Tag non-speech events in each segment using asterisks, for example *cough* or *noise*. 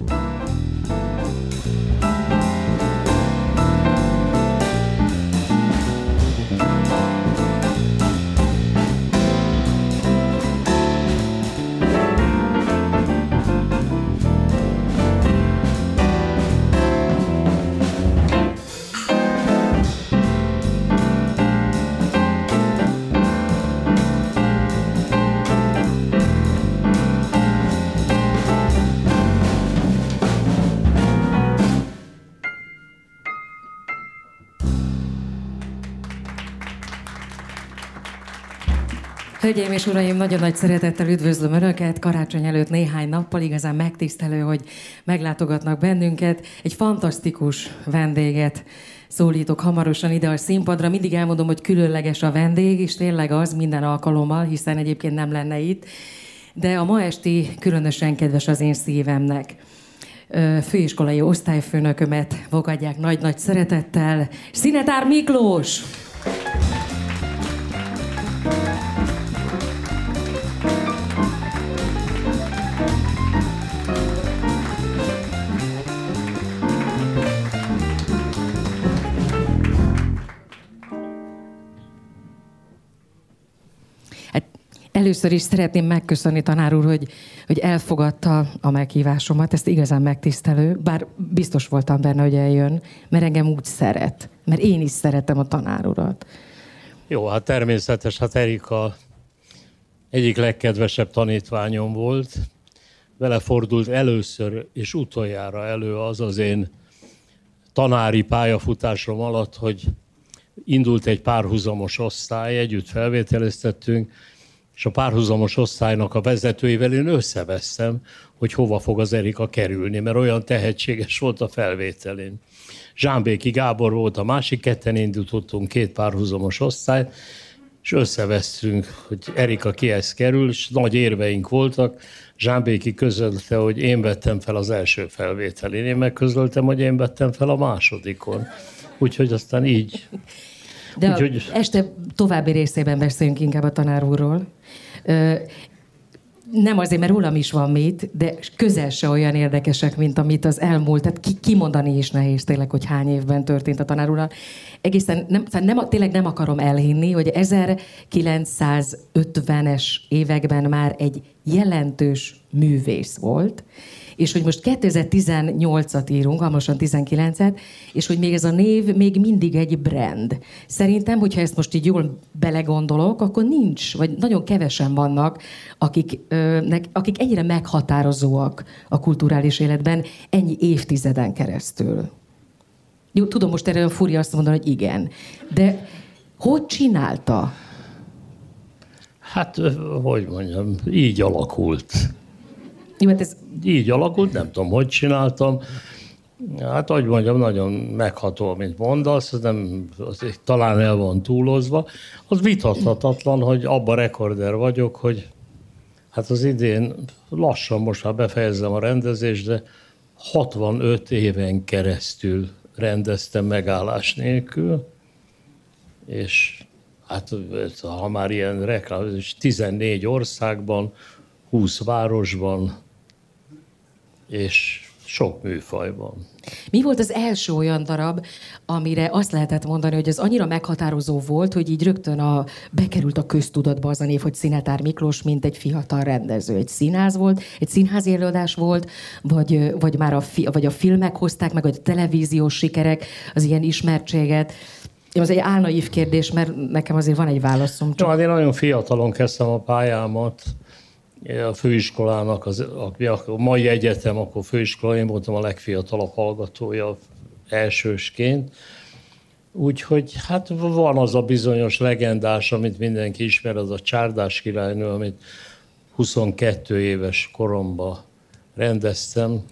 Bye. Hölgyeim és uraim, nagyon nagy szeretettel üdvözlöm Önöket. Karácsony előtt néhány nappal igazán megtisztelő, hogy meglátogatnak bennünket. Egy fantasztikus vendéget szólítok hamarosan ide a színpadra. Mindig elmondom, hogy különleges a vendég, és tényleg az minden alkalommal, hiszen egyébként nem lenne itt. De a ma esti különösen kedves az én szívemnek főiskolai osztályfőnökömet fogadják nagy-nagy szeretettel. Szinetár Miklós! Először is szeretném megköszönni tanár úr, hogy, hogy elfogadta a meghívásomat, ezt igazán megtisztelő, bár biztos voltam benne, hogy eljön, mert engem úgy szeret, mert én is szeretem a tanár urat. Jó, hát természetes, hát Erika egyik legkedvesebb tanítványom volt, vele fordult először és utoljára elő az az én tanári pályafutásom alatt, hogy indult egy párhuzamos osztály, együtt felvételeztettünk, és a párhuzamos osztálynak a vezetőivel én összevesztem, hogy hova fog az Erika kerülni, mert olyan tehetséges volt a felvételén. Zsámbéki Gábor volt a másik, ketten indítottunk két párhuzamos osztályt, és összevesztünk, hogy Erika kihez kerül, és nagy érveink voltak. Zsámbéki közölte, hogy én vettem fel az első felvételén, én megközöltem, hogy én vettem fel a másodikon. Úgyhogy aztán így de Úgyhogy... este további részében beszéljünk inkább a tanár úrról. Nem azért, mert rólam is van mit, de közel se olyan érdekesek, mint amit az elmúlt. Tehát ki, kimondani is nehéz tényleg, hogy hány évben történt a tanár úrral. Egészen nem, nem, tényleg nem akarom elhinni, hogy 1950-es években már egy jelentős művész volt, és hogy most 2018-at írunk, hamarosan 19-et, és hogy még ez a név még mindig egy brand. Szerintem, hogyha ezt most így jól belegondolok, akkor nincs, vagy nagyon kevesen vannak, akik, nek, akik ennyire meghatározóak a kulturális életben ennyi évtizeden keresztül. Jó, tudom, most erre furja azt mondani, hogy igen. De hogy csinálta? Hát, hogy mondjam, így alakult. Jó, hát ez... Így alakult, nem tudom, hogy csináltam. Hát, ahogy mondjam, nagyon megható, amit mondasz, az nem, az talán el van túlozva. Az vitathatatlan, hogy abba rekorder vagyok, hogy hát az idén lassan most már befejezem a rendezést, de 65 éven keresztül rendeztem megállás nélkül, és hát ha már ilyen reklám, 14 országban, 20 városban, és sok műfajban. Mi volt az első olyan darab, amire azt lehetett mondani, hogy ez annyira meghatározó volt, hogy így rögtön a, bekerült a köztudatba az a név, hogy Szinetár Miklós, mint egy fiatal rendező. Egy színház volt, egy színházi előadás volt, vagy, vagy már a, fi, vagy a filmek hozták meg, vagy a televíziós sikerek, az ilyen ismertséget. Az egy álnaív kérdés, mert nekem azért van egy válaszom. Csak... No, hát én nagyon fiatalon kezdtem a pályámat, a főiskolának, az, a, a mai egyetem, akkor főiskola, én voltam a legfiatalabb hallgatója elsősként. Úgyhogy hát van az a bizonyos legendás, amit mindenki ismer, az a csárdás királynő, amit 22 éves koromban rendeztem,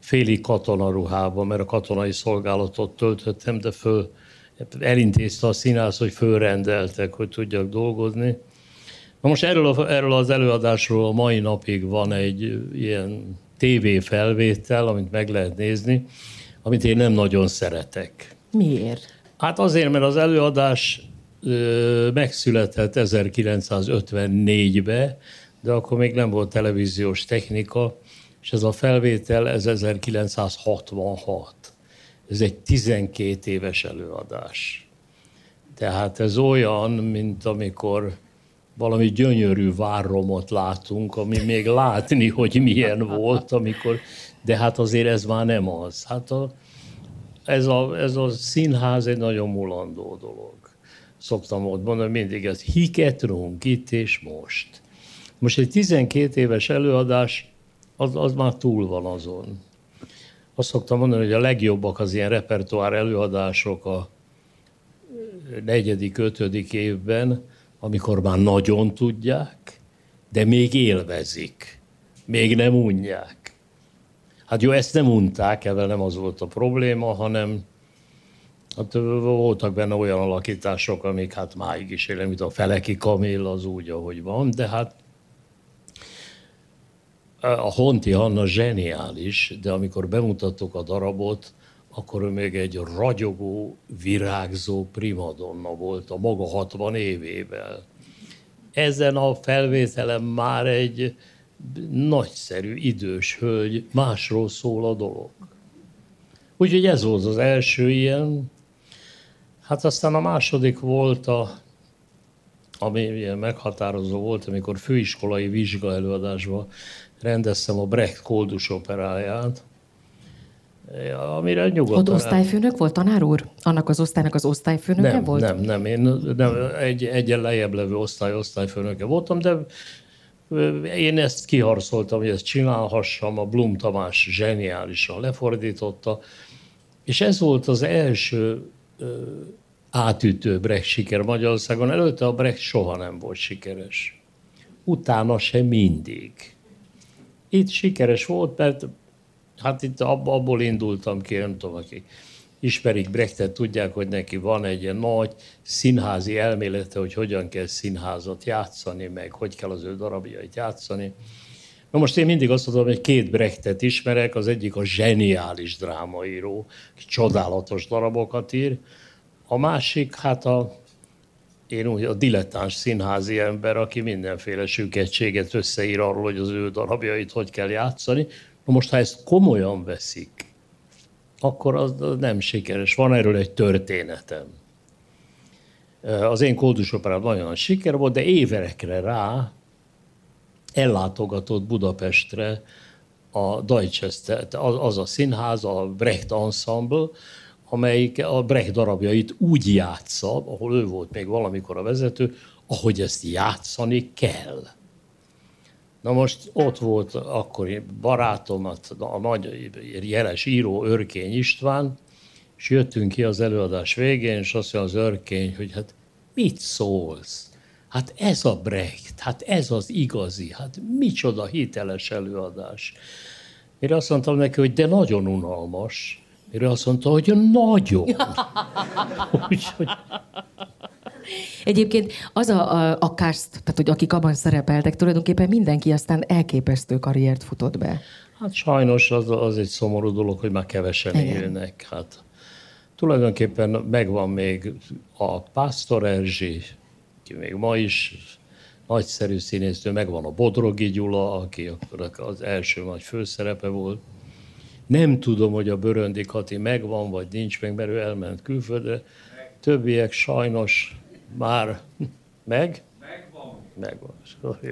féli katonaruhában, mert a katonai szolgálatot töltöttem, de föl elintézte a színász, hogy fölrendeltek, hogy tudjak dolgozni. Na most erről, a, erről az előadásról a mai napig van egy ilyen TV felvétel, amit meg lehet nézni, amit én nem nagyon szeretek. Miért? Hát azért, mert az előadás ö, megszületett 1954-be, de akkor még nem volt televíziós technika, És ez a felvétel, ez 1966. Ez egy 12 éves előadás. Tehát ez olyan, mint amikor valami gyönyörű várromot látunk, ami még látni, hogy milyen volt, amikor, de hát azért ez már nem az. Hát a, ez, a, ez a színház egy nagyon mulandó dolog. Szoktam ott mondani mindig, ez hiketrunk itt és most. Most egy 12 éves előadás, az, az már túl van azon. Azt szoktam mondani, hogy a legjobbak az ilyen repertoár előadások a negyedik, ötödik évben, amikor már nagyon tudják, de még élvezik, még nem unják. Hát jó, ezt nem unták, ebben nem az volt a probléma, hanem hát voltak benne olyan alakítások, amik hát máig is élem, mint a Feleki Kamil, az úgy, ahogy van, de hát a Honti Hanna zseniális, de amikor bemutattuk a darabot, akkor ő még egy ragyogó, virágzó primadonna volt a maga 60 évével. Ezen a felvételen már egy nagyszerű, idős hölgy, másról szól a dolog. Úgyhogy ez volt az első ilyen. Hát aztán a második volt a, ami ilyen meghatározó volt, amikor főiskolai vizsga előadásban rendeztem a Brecht Koldus operáját, amire nyugodtan... Ott osztályfőnök volt, tanár úr? Annak az osztálynak az osztályfőnöke nem, volt? Nem, nem, én nem, egy, egyen lejjebb levő osztály osztályfőnöke voltam, de én ezt kiharcoltam, hogy ezt csinálhassam, a Blum Tamás zseniálisan lefordította, és ez volt az első átütő Brecht siker Magyarországon. Előtte a Brecht soha nem volt sikeres. Utána sem mindig. Itt sikeres volt, mert hát itt abból indultam ki, nem tudom, aki ismerik Brechtet, tudják, hogy neki van egy ilyen nagy színházi elmélete, hogy hogyan kell színházat játszani, meg hogy kell az ő darabjait játszani. Na most én mindig azt mondom, hogy két Brechtet ismerek, az egyik a zseniális drámaíró, aki csodálatos darabokat ír, a másik, hát a, én úgy a dilettáns színházi ember, aki mindenféle süketséget összeír arról, hogy az ő darabjait hogy kell játszani. Na most, ha ezt komolyan veszik, akkor az nem sikeres. Van erről egy történetem. Az én kódus operám nagyon siker volt, de évekre rá ellátogatott Budapestre a Deutsches, az a színház, a Brecht Ensemble, amelyik a Brecht darabjait úgy játsza, ahol ő volt még valamikor a vezető, ahogy ezt játszani kell. Na most ott volt akkori barátomat, a nagy jeles író Örkény István, és jöttünk ki az előadás végén, és azt mondja az Örkény, hogy hát mit szólsz? Hát ez a Brecht, hát ez az igazi, hát micsoda hiteles előadás. Mire azt mondtam neki, hogy de nagyon unalmas. Mire azt mondta, hogy nagyon. *laughs* Úgyhogy Egyébként az a, a, a cast, tehát hogy akik abban szerepeltek, tulajdonképpen mindenki aztán elképesztő karriert futott be. Hát sajnos az, az egy szomorú dolog, hogy már kevesen Igen. élnek. Hát tulajdonképpen megvan még a Pásztor Erzsi, ki még ma is nagyszerű színésznő, megvan a Bodrogi Gyula, aki akkor az első nagy főszerepe volt. Nem tudom, hogy a Böröndi Kati megvan, vagy nincs meg, mert ő elment külföldre. Többiek sajnos már meg? Megvan. Megvan. Jó.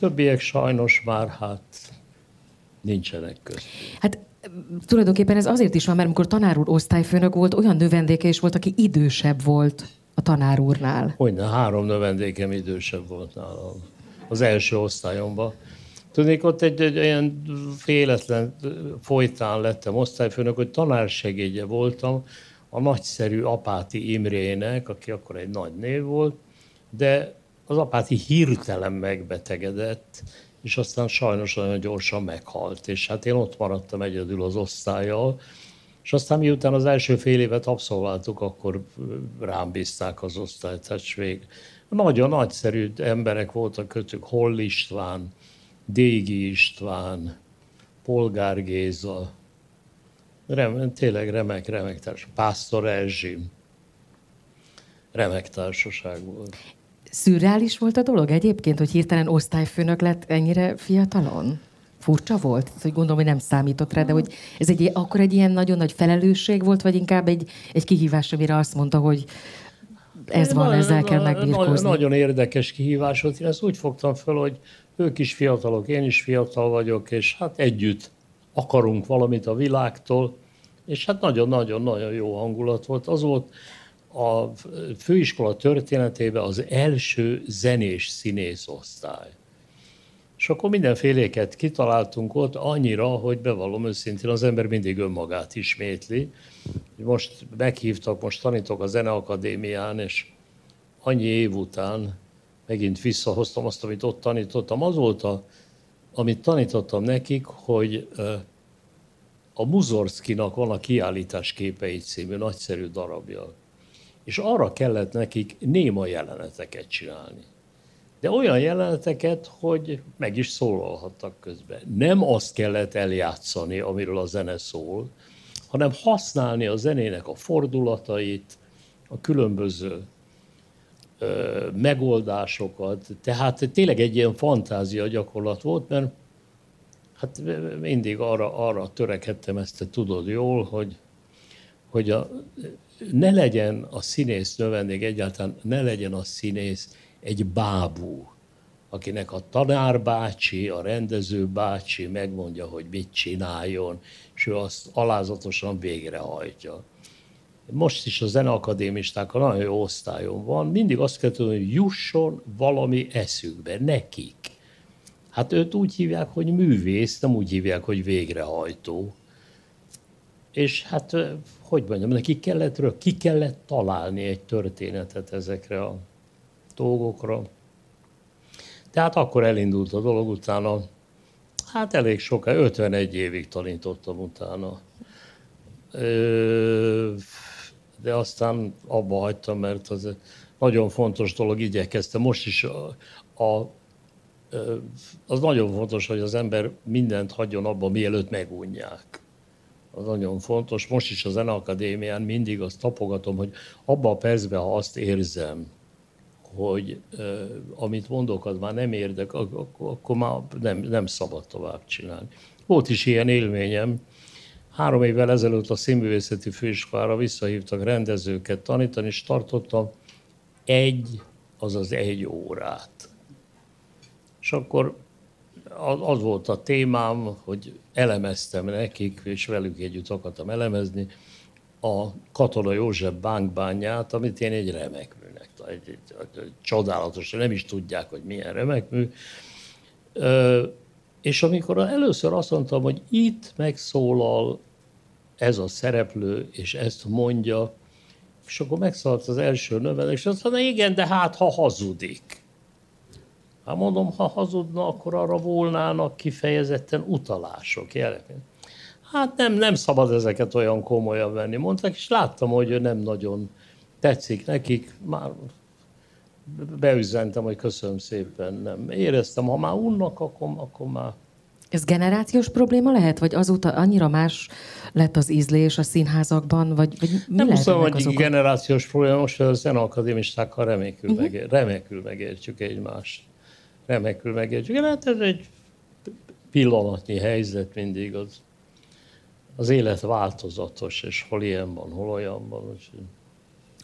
Többiek sajnos már hát nincsenek köztünk. Hát tulajdonképpen ez azért is van, mert amikor tanár úr osztályfőnök volt, olyan növendéke is volt, aki idősebb volt a tanár úrnál. Hogyne, három növendékem idősebb volt nálam. Az első osztályomban. Tudnék, ott egy, egy olyan féletlen folytán lettem osztályfőnök, hogy tanársegédje voltam, a nagyszerű Apáti Imrének, aki akkor egy nagy név volt, de az Apáti hirtelen megbetegedett, és aztán sajnos nagyon gyorsan meghalt. És hát én ott maradtam egyedül az osztályjal, és aztán miután az első fél évet abszolváltuk, akkor rám bízták az osztályt, tehát vég. Nagyon nagyszerű emberek voltak köztük, Holl István, Dégi István, Polgár Géza, Rem, tényleg remek, remek társaság. Pásztor Erzsi. Remek társaság volt. Szürreális volt a dolog egyébként, hogy hirtelen osztályfőnök lett ennyire fiatalon? furcsa volt? Hogy gondolom, hogy nem számított rá, de hogy ez egy, akkor egy ilyen nagyon nagy felelősség volt, vagy inkább egy, egy kihívás, amire azt mondta, hogy ez van, ezzel kell megbírkozni. Nagyon érdekes kihívás volt. Én ezt úgy fogtam fel, hogy ők is fiatalok, én is fiatal vagyok, és hát együtt akarunk valamit a világtól, és hát nagyon-nagyon-nagyon jó hangulat volt. Az volt a főiskola történetében az első zenés színész osztály. És akkor mindenféléket kitaláltunk ott annyira, hogy bevallom őszintén, az ember mindig önmagát ismétli. Most meghívtak, most tanítok a Zeneakadémián, és annyi év után megint visszahoztam azt, amit ott tanítottam. Az volt, a, amit tanítottam nekik, hogy a Muzorszkinak van a kiállítás képei című nagyszerű darabja. És arra kellett nekik néma jeleneteket csinálni de olyan jeleneteket, hogy meg is szólalhattak közben. Nem azt kellett eljátszani, amiről a zene szól, hanem használni a zenének a fordulatait, a különböző megoldásokat. Tehát tényleg egy ilyen fantázia gyakorlat volt, mert hát mindig arra, arra törekedtem, ezt te tudod jól, hogy, hogy a, ne legyen a színész növendék egyáltalán, ne legyen a színész egy bábú, akinek a tanárbácsi, a rendező bácsi megmondja, hogy mit csináljon, és ő azt alázatosan végrehajtja. Most is a zeneakadémisták a nagyon jó osztályon van, mindig azt kell tudni, hogy jusson valami eszükbe, nekik. Hát őt úgy hívják, hogy művész, nem úgy hívják, hogy végrehajtó. És hát, hogy mondjam, neki kellett, ki kellett találni egy történetet ezekre a dolgokra. Tehát akkor elindult a dolog, utána, hát elég sok, 51 évig tanítottam utána. De aztán abba hagytam, mert az nagyon fontos dolog, igyekeztem. Most is a, a, az nagyon fontos, hogy az ember mindent hagyjon abba, mielőtt megunják. Az nagyon fontos. Most is a Zeneakadémián mindig azt tapogatom, hogy abban a percben, ha azt érzem, hogy uh, amit mondok, az már nem érdek, akkor, akkor már nem, nem szabad tovább csinálni. Volt is ilyen élményem. Három évvel ezelőtt a színművészeti főiskolára visszahívtak rendezőket tanítani, és tartottam egy, azaz egy órát. És akkor az volt a témám, hogy elemeztem nekik, és velük együtt akartam elemezni a Katona József bánkbányát, amit én egy remek egy, egy, egy csodálatos, nem is tudják, hogy milyen remek mű. És amikor először azt mondtam, hogy itt megszólal ez a szereplő, és ezt mondja, és akkor megszólalt az első növel, és azt mondta, igen, de hát ha hazudik. Hát mondom, ha hazudna, akkor arra volnának kifejezetten utalások, jelek. Hát nem, nem szabad ezeket olyan komolyan venni, mondták, és láttam, hogy nem nagyon tetszik nekik, már beüzentem, hogy köszönöm szépen, nem. Éreztem, ha már unnak, akkor, akkor már... Ez generációs probléma lehet, vagy azóta annyira más lett az ízlés a színházakban, vagy, vagy mi Nem lehet hiszem, hogy azok? generációs probléma, most a zeneakadémistákkal remekül, uh-huh. megér, remekül megértjük egymást. Remekül megértjük. Hát ez egy pillanatnyi helyzet mindig, az, az élet változatos, és hol ilyen van, hol olyan van. Úgyhogy...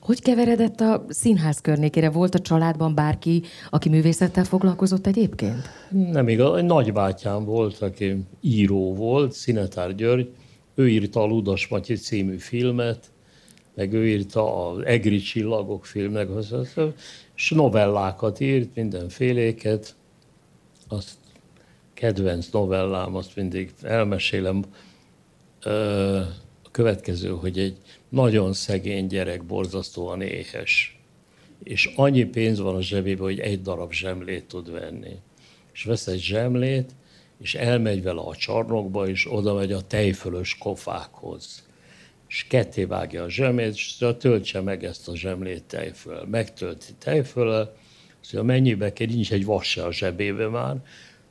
Hogy keveredett a színház környékére? Volt a családban bárki, aki művészettel foglalkozott egyébként? Nem igaz. Egy nagybátyám volt, aki író volt, Szinetár György. Ő írta a Ludas Matyi című filmet, meg ő írta az Egri csillagok filmnek, és novellákat írt, mindenféléket. Azt kedvenc novellám, azt mindig elmesélem. A következő, hogy egy nagyon szegény gyerek, borzasztóan éhes. És annyi pénz van a zsebében, hogy egy darab zsemlét tud venni. És vesz egy zsemlét, és elmegy vele a csarnokba, és oda megy a tejfölös kofákhoz. És ketté vágja a zsemlét, és töltse meg ezt a zsemlét tejföl. Megtölti tejföl, szóval mennyibe kell, nincs egy vas se a zsebébe már,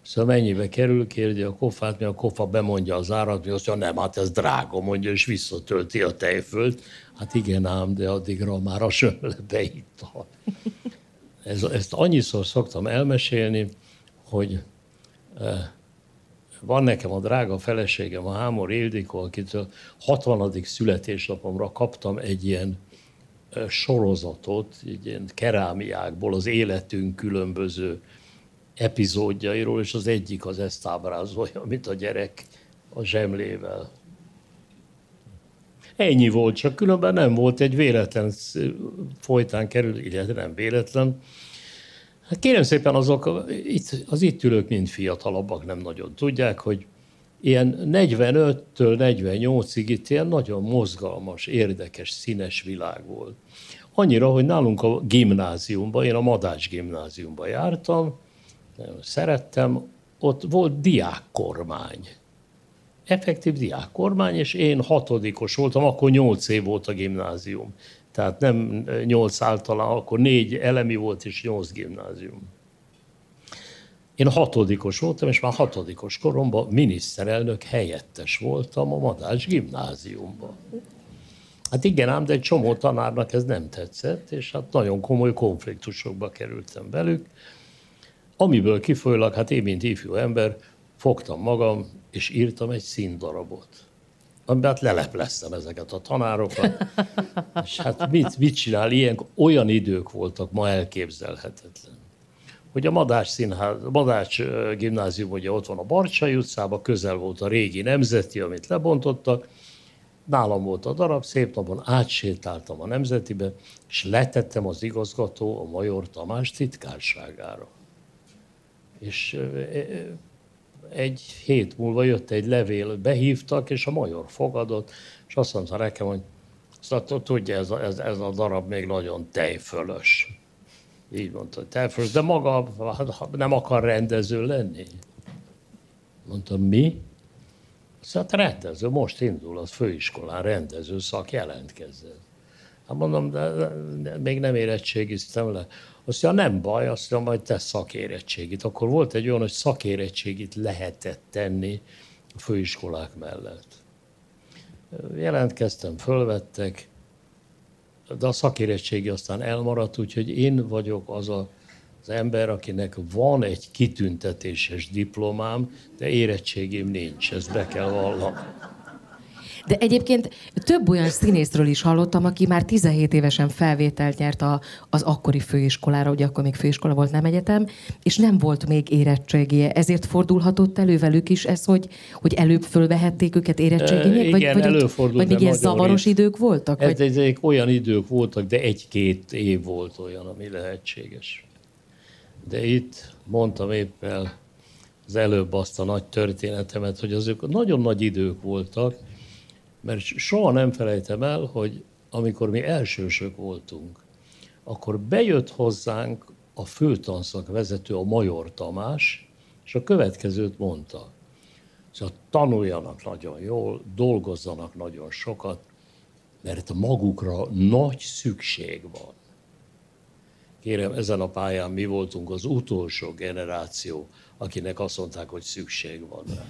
Szóval mennyibe kerül, kérdi a kofát, mi a kofa bemondja az árat, mi azt mondja, nem, hát ez drága, mondja, és visszatölti a tejfölt. Hát igen ám, de addigra már a sömle beitta. Ez, ezt annyiszor szoktam elmesélni, hogy e, van nekem a drága feleségem, a Hámor Ildikó, akitől 60. születésnapomra kaptam egy ilyen sorozatot, egy ilyen kerámiákból, az életünk különböző epizódjairól, és az egyik az ezt ábrázolja, amit a gyerek a zsemlével. Ennyi volt, csak különben nem volt egy véletlen folytán kerül, illetve nem véletlen. Hát kérem szépen, azok az itt ülők mind fiatalabbak, nem nagyon tudják, hogy ilyen 45-től 48-ig itt ilyen nagyon mozgalmas, érdekes, színes világ volt. Annyira, hogy nálunk a gimnáziumban, én a Madács gimnáziumban jártam, szerettem, ott volt diákkormány. Effektív diákkormány, és én hatodikos voltam, akkor nyolc év volt a gimnázium. Tehát nem nyolc általán, akkor négy elemi volt, és nyolc gimnázium. Én hatodikos voltam, és már hatodikos koromban miniszterelnök helyettes voltam a Madács gimnáziumban. Hát igen ám, de egy csomó tanárnak ez nem tetszett, és hát nagyon komoly konfliktusokba kerültem velük, amiből kifolyólag, hát én, mint ifjú ember, fogtam magam, és írtam egy színdarabot amiben hát lelepleztem ezeket a tanárokat. *laughs* és hát mit, mit csinál ilyen? Olyan idők voltak, ma elképzelhetetlen. Hogy a Madács, színház, Madács gimnázium ugye ott van a Barcsai utcában, közel volt a régi nemzeti, amit lebontottak, nálam volt a darab, szép napon átsétáltam a nemzetibe, és letettem az igazgató a Major Tamás titkárságára. És egy hét múlva jött egy levél, behívtak, és a major fogadott, és azt mondta nekem, hogy szóval tudja, ez a, ez, ez a darab még nagyon tejfölös. Így mondta, hogy tejfölös, de maga nem akar rendező lenni. Mondtam, mi? Szóval rendező, most indul az főiskolán rendező szak, jelentkezzen. Hát mondom, de, de, még nem érettségiztem le. Azt mondja, nem baj, azt mondja, majd tesz szakérettségit. Akkor volt egy olyan, hogy szakérettségit lehetett tenni a főiskolák mellett. Jelentkeztem, fölvettek, de a szakérettségi aztán elmaradt, úgyhogy én vagyok az a, az ember, akinek van egy kitüntetéses diplomám, de érettségém nincs, ezt be kell vallanom. De egyébként több olyan színészről is hallottam, aki már 17 évesen felvételt nyert a, az akkori főiskolára, ugye akkor még főiskola volt, nem egyetem, és nem volt még érettségije. Ezért fordulhatott elő velük is ez, hogy, hogy előbb fölvehették őket érettségének? Vagy, igen, vagy, előfordult. Vagy még ilyen zavaros rét. idők voltak? Ez, vagy? Ezek olyan idők voltak, de egy-két év volt olyan, ami lehetséges. De itt mondtam éppen az előbb azt a nagy történetemet, hogy azok nagyon nagy idők voltak, mert soha nem felejtem el, hogy amikor mi elsősök voltunk, akkor bejött hozzánk a főtanszak vezető, a Major Tamás, és a következőt mondta. Szóval tanuljanak nagyon jól, dolgozzanak nagyon sokat, mert magukra nagy szükség van. Kérem, ezen a pályán mi voltunk az utolsó generáció, akinek azt mondták, hogy szükség van rá.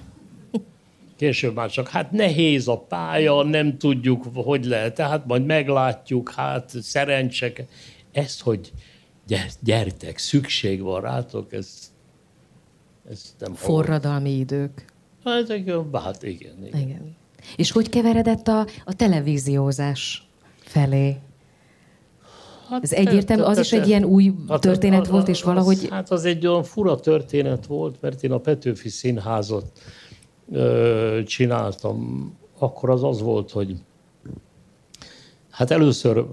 Később már csak, hát nehéz a pálya, nem tudjuk, hogy lehet, tehát majd meglátjuk, hát szerencsek. Ezt, hogy gyertek, szükség van rátok, ez, ez nem Forradalmi hol. idők. Hát, hát igen, igen. igen. És hogy keveredett a, a televíziózás felé? Hát, Ez egyértelmű, az is egy ilyen új hát, történet volt, és valahogy... Hát az egy olyan fura történet volt, mert én a Petőfi Színházat csináltam, akkor az az volt, hogy hát először,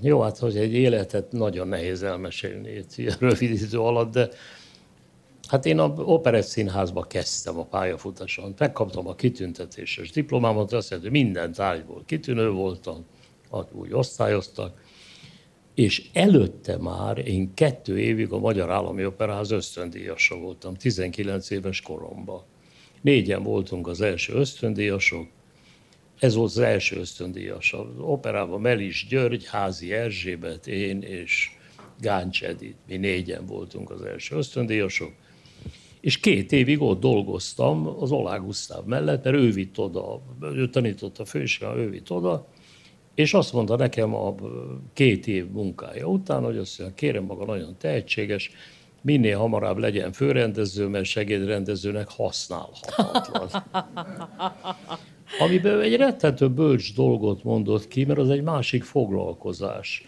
jó, hát hogy egy életet nagyon nehéz elmesélni itt ilyen rövid idő alatt, de hát én a Operett Színházba kezdtem a pályafutáson. Megkaptam a kitüntetéses diplomámat, azt jelenti, hogy minden tárgyból kitűnő voltam, úgy osztályoztak, és előtte már én kettő évig a Magyar Állami Operaház ösztöndíjasa voltam, 19 éves koromban. Négyen voltunk az első ösztöndíjasok, ez volt az első ösztöndíjas. Az operában Melis György, Házi Erzsébet, én és Gáncs Edith. Mi négyen voltunk az első ösztöndíjasok. És két évig ott dolgoztam az Olá Gusztáv mellett, mert ő vitt oda, ő tanította főiskolán, ő vitt oda, és azt mondta nekem a két év munkája után, hogy azt mondja, kérem maga nagyon tehetséges, minél hamarabb legyen főrendező, mert segédrendezőnek használhatatlan. Amiben egy rettentő bölcs dolgot mondott ki, mert az egy másik foglalkozás.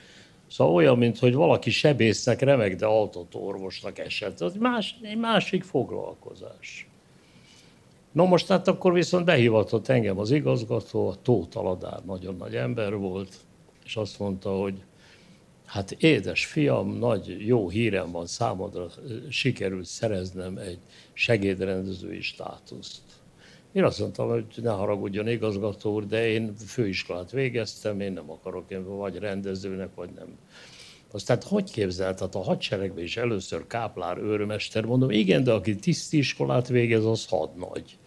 Szóval olyan, mint hogy valaki sebésznek remek, de orvosnak esett. Az más, egy másik foglalkozás. No most hát akkor viszont behivatott engem az igazgató, a Tóth Aladár nagyon nagy ember volt, és azt mondta, hogy hát édes fiam, nagy jó hírem van számodra, sikerült szereznem egy segédrendezői státuszt. Én azt mondtam, hogy ne haragudjon igazgató úr, de én főiskolát végeztem, én nem akarok én vagy rendezőnek, vagy nem. Aztán hogy képzelt, hát a hadseregben is először káplár őrmester, mondom, igen, de aki tisztiskolát végez, az hadnagy.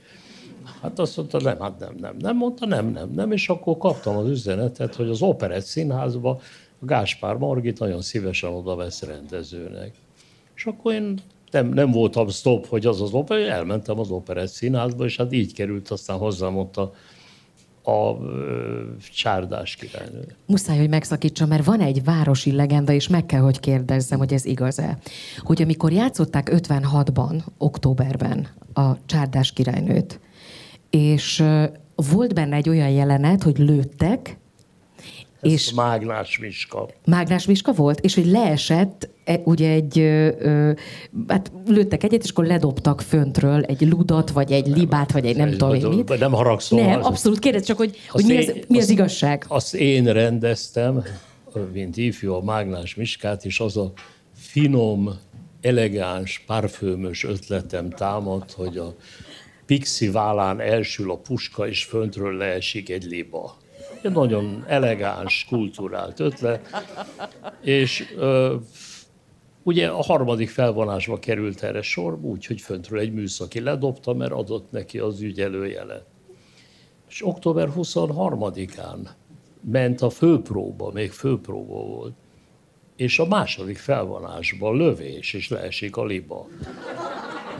Hát azt mondta, nem, hát nem, nem, nem, mondta, nem, nem, nem, és akkor kaptam az üzenetet, hogy az Operett Színházba Gáspár Margit nagyon szívesen oda vesz rendezőnek. És akkor én nem, nem voltam stop, hogy az az opera, elmentem az Operett Színházba, és hát így került aztán hozzám ott a, a csárdás királynő. Muszáj, hogy megszakítsam, mert van egy városi legenda, és meg kell, hogy kérdezzem, hogy ez igaz-e. Hogy amikor játszották 56-ban, októberben a csárdás királynőt, és volt benne egy olyan jelenet, hogy lőttek, ez és Mágnás Miska. Mágnás Miska volt, és hogy leesett, e, ugye egy, ö, hát lőttek egyet, és akkor ledobtak föntről egy ludat, vagy egy libát, vagy egy nem tudom én mit. Nem haragszom. Nem, az, abszolút kérdez csak, hogy, hogy mi, az, mi az azt, igazság. Azt én rendeztem, mint ifjú a Mágnás Miskát, és az a finom, elegáns, parfümös ötletem támad, hogy a Pixi vállán elsül a puska, és föntről leesik egy liba. Egy nagyon elegáns, kulturált ötlet. És ö, ugye a harmadik felvonásba került erre sor, úgyhogy föntről egy műszaki ledobta, mert adott neki az ügyelőjelet. És október 23-án ment a főpróba, még főpróba volt, és a második felvonásban lövés, és leesik a liba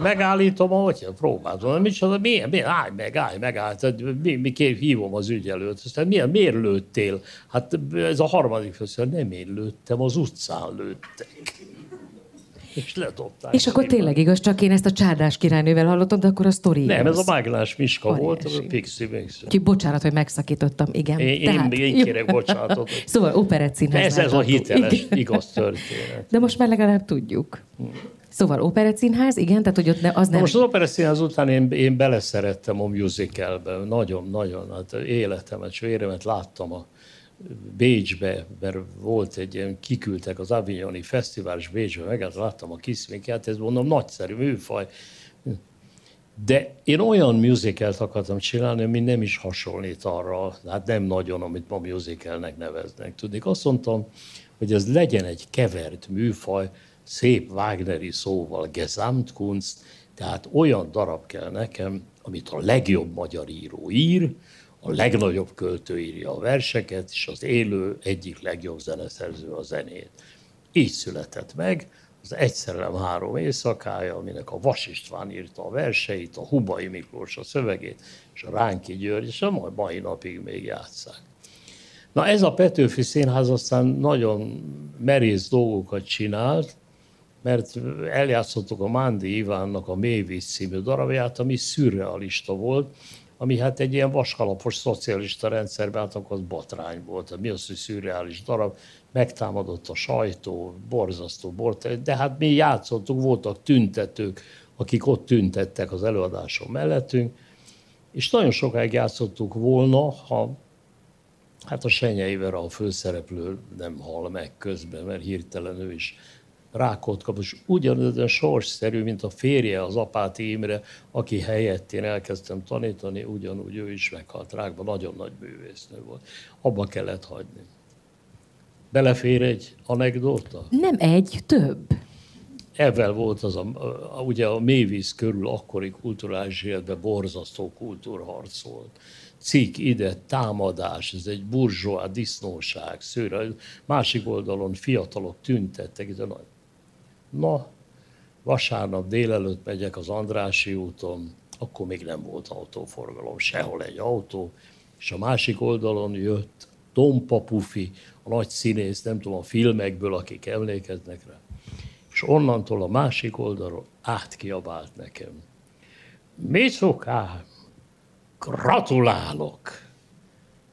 megállítom, ahogy próbálom, micsoda, miért, miért, állj meg, állj meg, állj, tehát mi, mi kér, hívom az ügyelőt, aztán miért, miért lőttél? Hát ez a harmadik főször, nem én lőttem, az utcán lőttek. És ledobták. És akkor tényleg igaz, csak én ezt a csárdás királynővel hallottam, de akkor a sztori Nem, ez a Máglás Miska Óriási. volt, az a Pixi Mixi. Úgyhogy bocsánat, hogy megszakítottam, igen. Én, Tehát, én, én kérek bocsánatot. *laughs* szóval operett színház. Ez, ez a hiteles, igen. igaz történet. De most már legalább tudjuk. Szóval operettszínház, igen, tehát hogy ott ne, az nem... Most az operettszínház után én, én beleszerettem a musicalbe, nagyon-nagyon, hát életemet, véremet láttam a Bécsbe, mert volt egy ilyen, kiküldtek az Avignoni Fesztivál, és Bécsbe meg hát láttam a kiszminkát, ez mondom nagyszerű műfaj. De én olyan musicalt akartam csinálni, ami nem is hasonlít arra, hát nem nagyon, amit ma musicalnek neveznek. Tudnék, azt mondtam, hogy ez legyen egy kevert műfaj, szép Wagneri szóval Gesamtkunst, tehát olyan darab kell nekem, amit a legjobb magyar író ír, a legnagyobb költő írja a verseket, és az élő egyik legjobb zeneszerző a zenét. Így született meg az Egyszerelem három éjszakája, aminek a Vas István írta a verseit, a Hubai Miklós a szövegét, és a Ránki György, és a mai napig még játszák. Na ez a Petőfi Színház aztán nagyon merész dolgokat csinált, mert eljátszottuk a Mándi Ivánnak a Mélyvíz című darabját, ami szürrealista volt, ami hát egy ilyen vaskalapos szocialista rendszerben, hát akkor az botrány volt. Mi az, hogy szürreális darab, megtámadott a sajtó, borzasztó bort, de hát mi játszottuk, voltak tüntetők, akik ott tüntettek az előadáson mellettünk, és nagyon sokáig játszottuk volna, ha hát a Senyeiver a főszereplő nem hal meg közben, mert hirtelen ő is rákot kap, és ugyanolyan sorsszerű, mint a férje az Apáti Imre, aki helyett én elkezdtem tanítani, ugyanúgy ő is meghalt rákba, nagyon nagy művésznő volt. Abba kellett hagyni. Belefér egy anekdóta? Nem egy, több. Ebben volt az a, a, ugye a mélyvíz körül akkori kulturális életben borzasztó kultúrharc volt. Cikk ide, támadás, ez egy burzsóá disznóság, szőre. Másik oldalon fiatalok tüntettek, de nagy Na, vasárnap délelőtt megyek az Andrási úton, akkor még nem volt autóforgalom, sehol egy autó, és a másik oldalon jött Tompa Pufi, a nagy színész, nem tudom, a filmekből, akik emlékeznek rá. És onnantól a másik oldalról átkiabált nekem. Micukám, gratulálok!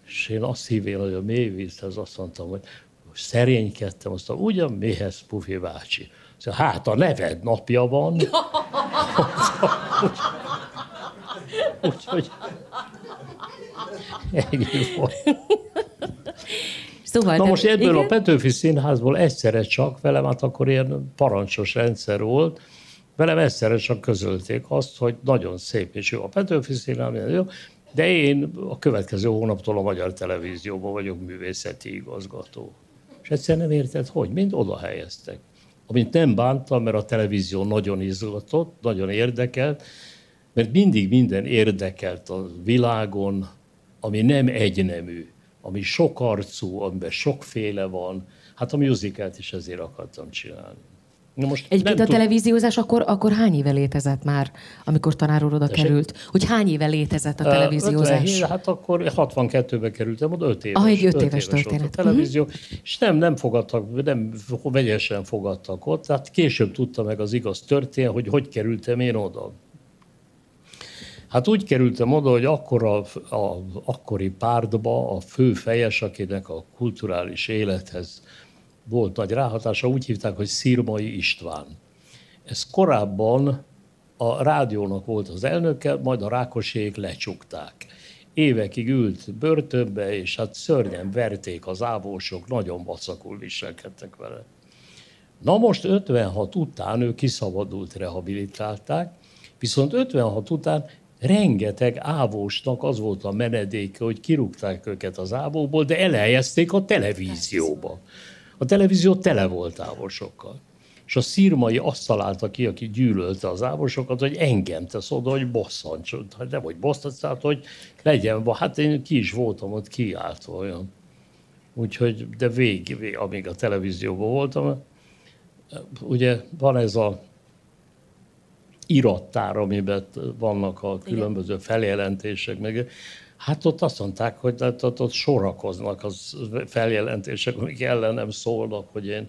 És én azt hívén, hogy a mélyvízhez azt mondtam, hogy szerénykedtem, azt mondtam, ugyan mihez Pufi bácsi? Szóval, hát a neved napja van. *laughs* Úgyhogy ennyi volt. Szóval, Na most ebből igen? a Petőfi Színházból egyszerre csak, velem hát akkor ilyen parancsos rendszer volt, velem egyszerre csak közölték azt, hogy nagyon szép és jó a Petőfi Színház, jó, de én a következő hónaptól a Magyar Televízióban vagyok művészeti igazgató. És egyszer nem érted, hogy mind oda helyeztek. Amit nem bántam, mert a televízió nagyon izgatott, nagyon érdekelt, mert mindig minden érdekelt a világon, ami nem egynemű ami sokarcú, amiben sokféle van. Hát a musicalt is ezért akartam csinálni. Na most Egyébként a televíziózás akkor, akkor hány éve létezett már, amikor tanár úr oda Tessék? került? Hogy hány éve létezett a televíziózás? 57, hát akkor 62-ben kerültem, oda 5 éves. Ah, egy 5 éves, éves történet. a televízió, uh-huh. és nem, nem fogadtak, nem vegyesen fogadtak ott, tehát később tudta meg az igaz történet, hogy hogy kerültem én oda. Hát úgy kerültem oda, hogy akkor a, a akkori pártba a fő fejes, akinek a kulturális élethez volt nagy ráhatása, úgy hívták, hogy Szirmai István. Ez korábban a rádiónak volt az elnöke, majd a rákosék lecsukták. Évekig ült börtönbe, és hát szörnyen verték az ávósok, nagyon vacakul viselkedtek vele. Na most 56 után ő kiszabadult, rehabilitálták, viszont 56 után rengeteg ávósnak az volt a menedéke, hogy kirúgták őket az ávóból, de elhelyezték a televízióba. A televízió tele volt ávosokkal. És a szírmai azt találta ki, aki gyűlölte az ávosokat, hogy engem tesz oda, hogy bosszantsod. Hát nem, hogy bosszantsz, tehát, hogy legyen, hát én ki is voltam ott kiáltva olyan. Úgyhogy, de végig, vég, amíg a televízióban voltam, ugye van ez a irattár, amiben vannak a különböző feljelentések, meg Hát ott azt mondták, hogy hát ott, ott sorakoznak az feljelentések, amik ellenem szólnak, hogy én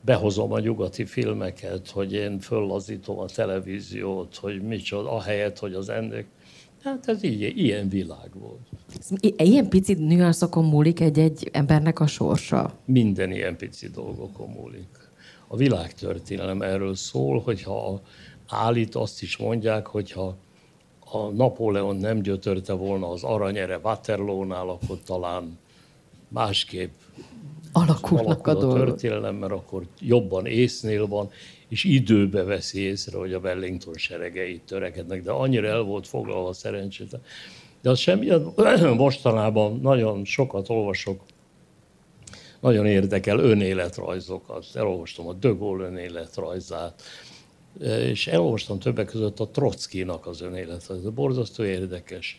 behozom a nyugati filmeket, hogy én föllazítom a televíziót, hogy micsoda, ahelyett, hogy az ennek. Hát ez így, ilyen világ volt. Ilyen pici nüanszokon múlik egy-egy embernek a sorsa? Minden ilyen pici dolgokon múlik. A világtörténelem erről szól, hogyha állít, azt is mondják, hogyha a Napóleon nem gyötörte volna az aranyere Waterloo-nál, akkor talán másképp alakulnak alakul a, a történelem, mert akkor jobban észnél van, és időbe veszi észre, hogy a Wellington seregei törekednek, de annyira el volt foglalva szerencsét. De az semmi, *clears throat* mostanában nagyon sokat olvasok, nagyon érdekel önéletrajzokat. Elolvastam a De Gaulle önéletrajzát, és elolvastam többek között a Trockinak az önéletet, ez borzasztó érdekes.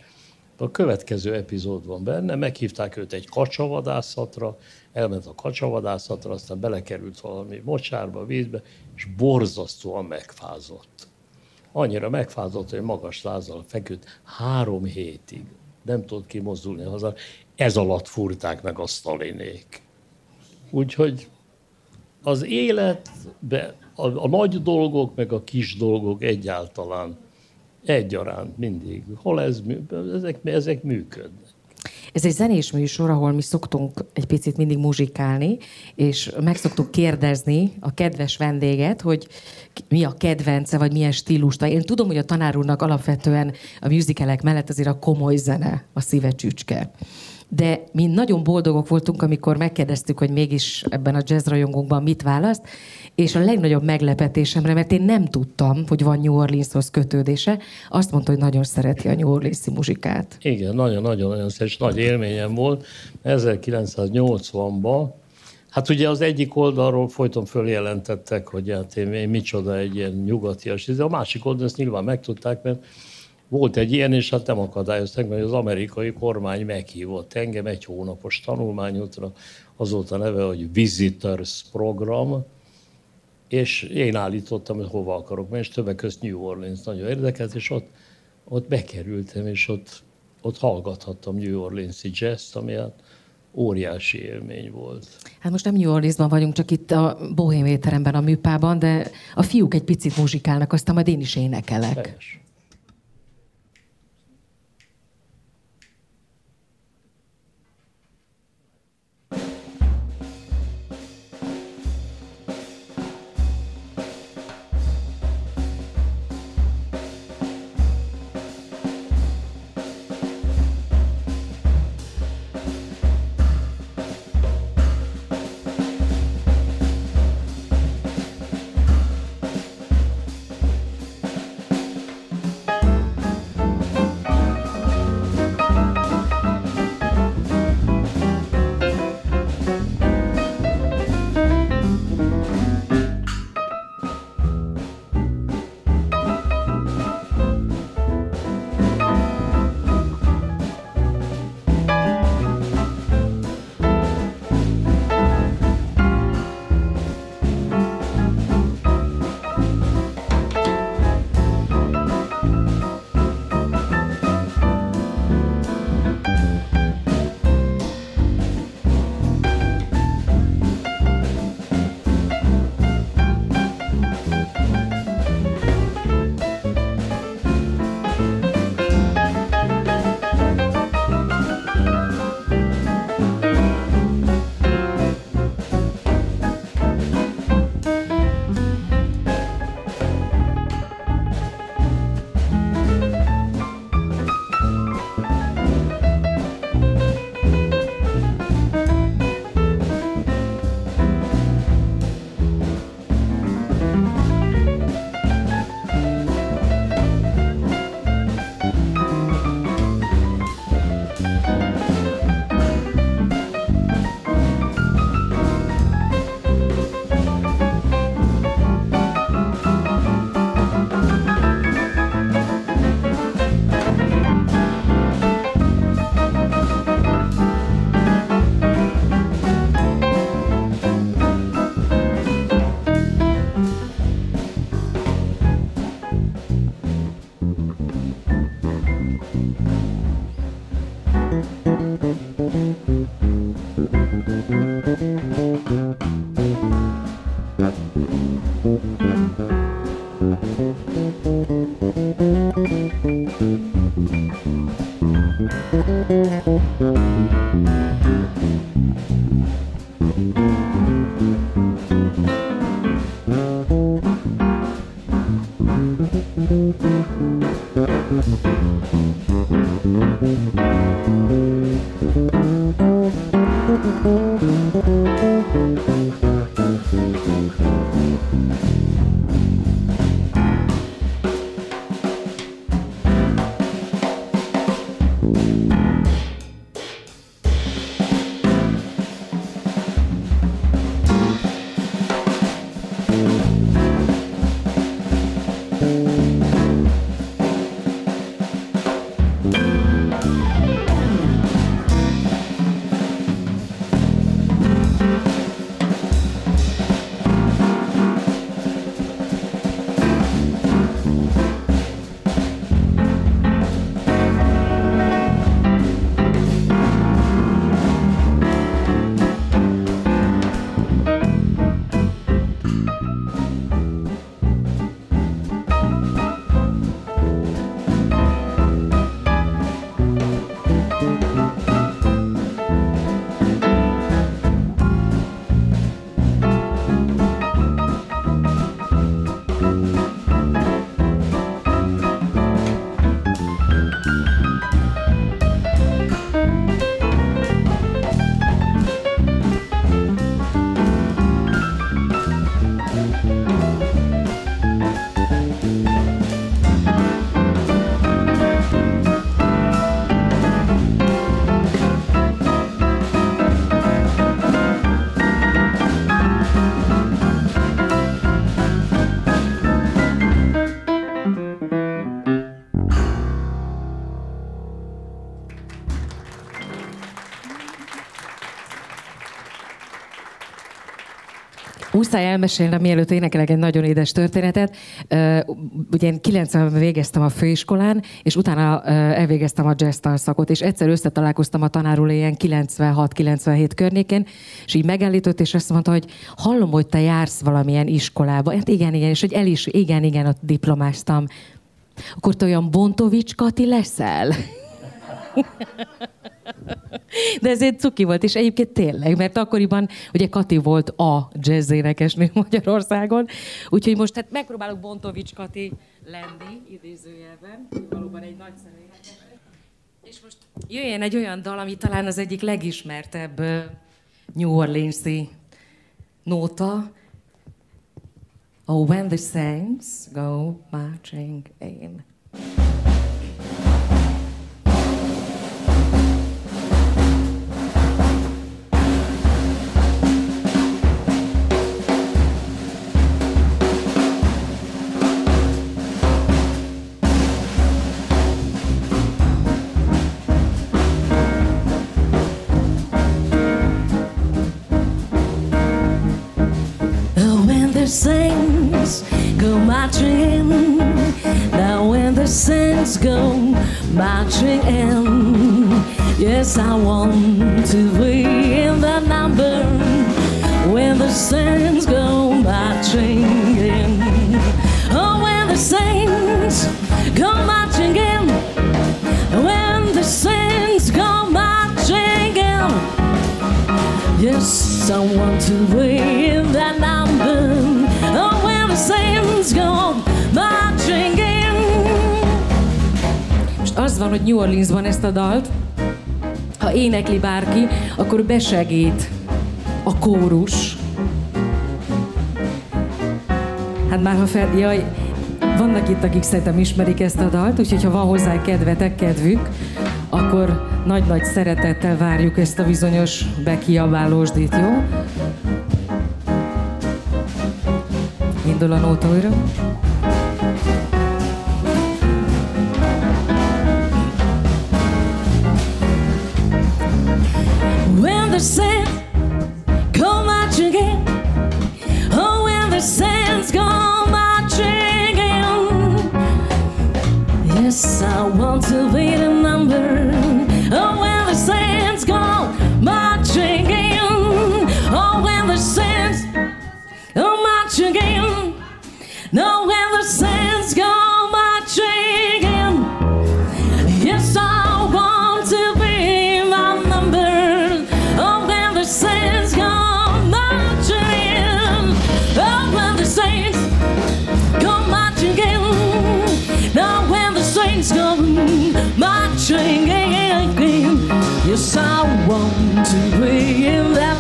A következő epizód van benne, meghívták őt egy kacsavadászatra, elment a kacsavadászatra, aztán belekerült valami mocsárba, vízbe, és borzasztóan megfázott. Annyira megfázott, hogy magas lázzal feküdt három hétig. Nem tudott kimozdulni haza. Ez alatt furták meg a sztalinék. Úgyhogy az életbe a, a nagy dolgok, meg a kis dolgok egyáltalán egyaránt mindig. Hol ez, ezek, ezek működnek. Ez egy zenés műsor, ahol mi szoktunk egy picit mindig muzsikálni, és meg szoktuk kérdezni a kedves vendéget, hogy mi a kedvence, vagy milyen stílus. Én tudom, hogy a tanár úrnak alapvetően a musicalek mellett azért a komoly zene a szíve csücske de mi nagyon boldogok voltunk, amikor megkérdeztük, hogy mégis ebben a jazz rajongókban mit választ, és a legnagyobb meglepetésemre, mert én nem tudtam, hogy van New Orleanshoz kötődése, azt mondta, hogy nagyon szereti a New Orleans-i muzsikát. Igen, nagyon-nagyon-nagyon és nagy élményem volt. 1980-ban Hát ugye az egyik oldalról folyton följelentettek, hogy hát én, én micsoda egy ilyen nyugatias, de a másik oldalon ezt nyilván megtudták, mert volt egy ilyen, és hát nem akadályoztak, mert az amerikai kormány meghívott engem egy hónapos tanulmányútra, az volt a neve, hogy Visitors Program, és én állítottam, hogy hova akarok menni, és többek között New Orleans nagyon érdekelt, és ott, ott bekerültem, és ott, ott hallgathattam New Orleans-i jazz ami hát óriási élmény volt. Hát most nem New Orleansban vagyunk, csak itt a Bohém étteremben, a műpában, de a fiúk egy picit muzsikálnak, aztán majd én is énekelek. Helyes. Muszáj elmesélnem, mielőtt énekelek egy nagyon édes történetet. Ugye én 90 végeztem a főiskolán, és utána elvégeztem a jazz szakot, és egyszer összetalálkoztam a tanárul ilyen 96-97 környékén, és így megállított, és azt mondta, hogy hallom, hogy te jársz valamilyen iskolába. Hát igen, igen, és hogy el is, igen, igen, ott diplomáztam. Akkor te olyan Bontovics Kati leszel? *laughs* De ez egy cuki volt, és egyébként tényleg, mert akkoriban ugye Kati volt a jazz énekesnő *laughs* Magyarországon, úgyhogy most hát megpróbálok Bontovics Kati lenni, idézőjelben, valóban egy nagyszerű És most jöjjön egy olyan dal, ami talán az egyik legismertebb New Orleans-i nóta, Oh, when the saints go marching in. Saints go marching in. Now when the saints go marching in, yes, I want to be in the number. When the saints go marching in, oh, when the saints go marching in, when the saints go marching in, yes, I want to be in that number. Most az van, hogy New Orleansban ezt a dalt, ha énekli bárki, akkor besegít a kórus. Hát már ha fel... Jaj, vannak itt, akik szerintem ismerik ezt a dalt, úgyhogy ha van hozzá kedvetek, kedvük, akkor nagy-nagy szeretettel várjuk ezt a bizonyos bekiabálósdít, jó? Indul a nóta újra. When the I want to be in that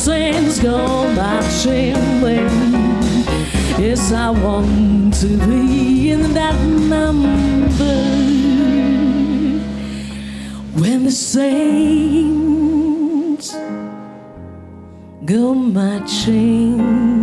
Saints go marching in. Yes, I want to be in that number when the saints go marching.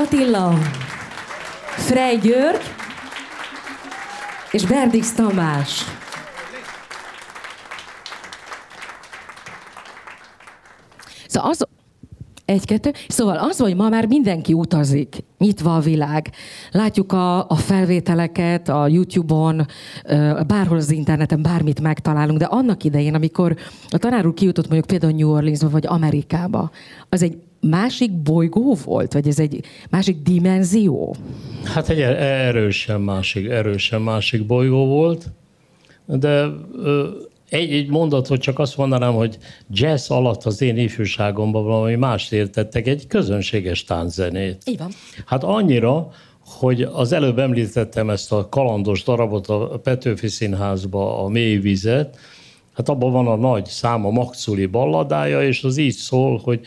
Attila, Frey György és Berdix Tamás. Szóval az, egy-kettő. Szóval az, hogy ma már mindenki utazik, nyitva a világ. Látjuk a, a felvételeket a YouTube-on, bárhol az interneten, bármit megtalálunk, de annak idején, amikor a tanár úr kijutott mondjuk például New Orleansba vagy Amerikába, az egy másik bolygó volt, vagy ez egy másik dimenzió? Hát egy erősen másik, erősen másik bolygó volt, de egy, egy mondatot csak azt mondanám, hogy jazz alatt az én ifjúságomban valami mást értettek, egy közönséges tánczenét. Így van. Hát annyira, hogy az előbb említettem ezt a kalandos darabot a Petőfi Színházba, a mély vizet, hát abban van a nagy szám, a Maxuli balladája, és az így szól, hogy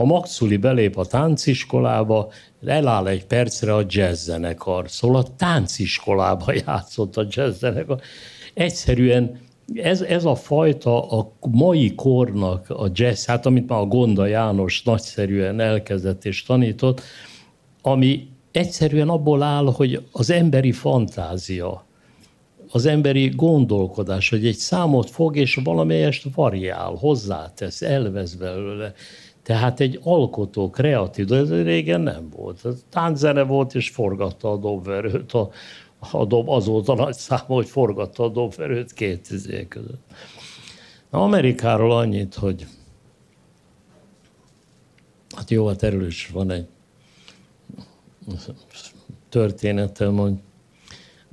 ha Maxuli belép a tánciskolába, eláll egy percre a jazzzenekar. Szóval a tánciskolába játszott a jazzzenekar. Egyszerűen ez, ez a fajta a mai kornak a jazz, hát amit már a Gonda János nagyszerűen elkezdett és tanított, ami egyszerűen abból áll, hogy az emberi fantázia, az emberi gondolkodás, hogy egy számot fog, és valamelyest variál, hozzátesz, elvesz belőle. Tehát egy alkotó, kreatív, de ez régen nem volt. Tánzene volt, és forgatta a dobverőt. A, a dob, az volt a nagy száma, hogy forgatta a dobverőt két izé között. Na, Amerikáról annyit, hogy hát jó, hát erről is van egy történetem, hogy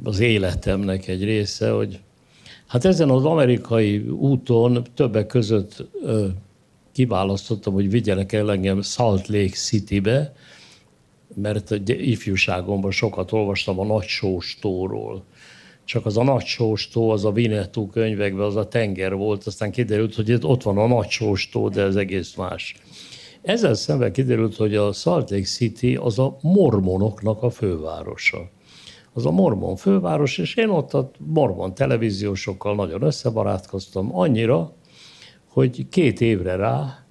az életemnek egy része, hogy hát ezen az amerikai úton többek között kiválasztottam, hogy vigyenek el engem Salt Lake City-be, mert ifjúságomban sokat olvastam a nagy sóstóról. Csak az a nagy sóstó, az a Vinetú könyvekben, az a tenger volt, aztán kiderült, hogy ott van a nagy sóstó, de ez egész más. Ezzel szemben kiderült, hogy a Salt Lake City az a mormonoknak a fővárosa. Az a mormon főváros, és én ott a mormon televíziósokkal nagyon összebarátkoztam, annyira, hogy két évre rá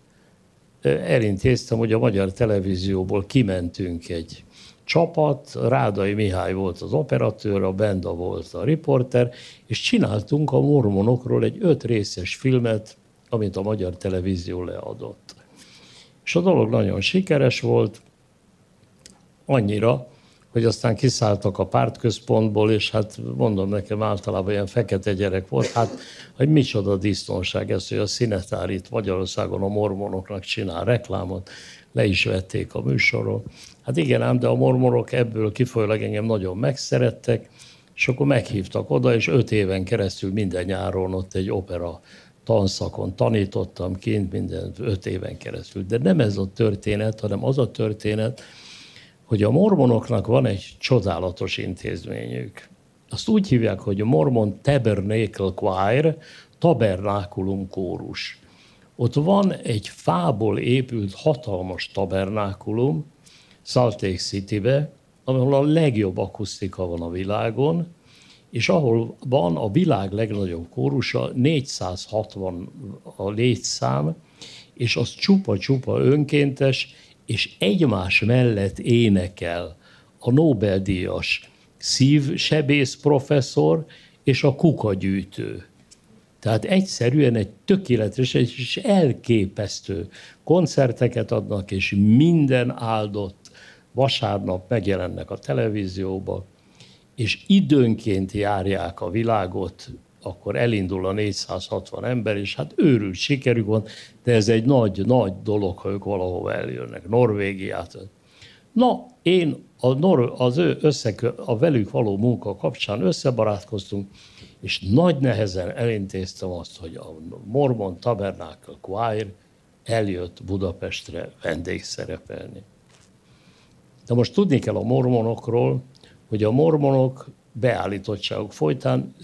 elintéztem, hogy a magyar televízióból kimentünk egy csapat, Rádai Mihály volt az operatőr, a Benda volt a riporter, és csináltunk a mormonokról egy öt részes filmet, amit a magyar televízió leadott. És a dolog nagyon sikeres volt, annyira, hogy aztán kiszálltak a pártközpontból, és hát mondom nekem általában ilyen fekete gyerek volt, hát hogy micsoda disznóság ez, hogy a Színetár itt Magyarországon a mormonoknak csinál reklámot, le is vették a műsoron. Hát igen ám, de a mormonok ebből kifolyólag engem nagyon megszerettek, és akkor meghívtak oda, és öt éven keresztül minden nyáron ott egy opera tanszakon tanítottam kint minden öt éven keresztül. De nem ez a történet, hanem az a történet, hogy a mormonoknak van egy csodálatos intézményük. Azt úgy hívják, hogy a Mormon Tabernacle Choir, tabernákulum kórus. Ott van egy fából épült hatalmas tabernákulum, Salt Lake City-be, ahol a legjobb akusztika van a világon, és ahol van a világ legnagyobb kórusa, 460 a létszám, és az csupa-csupa önkéntes, és egymás mellett énekel a Nobel-díjas szívsebész professzor és a kukagyűjtő. Tehát egyszerűen egy tökéletes és elképesztő koncerteket adnak, és minden áldott vasárnap megjelennek a televízióba, és időnként járják a világot, akkor elindul a 460 ember, és hát őrült sikerük van, de ez egy nagy, nagy dolog, ha ők valahova eljönnek, Norvégiát. Na, én a Nor- az ő összekö- a velük való munka kapcsán összebarátkoztunk, és nagy nehezen elintéztem azt, hogy a Mormon Tabernacle Choir eljött Budapestre vendégszerepelni. De most tudni kell a mormonokról, hogy a mormonok beállítottságuk folytán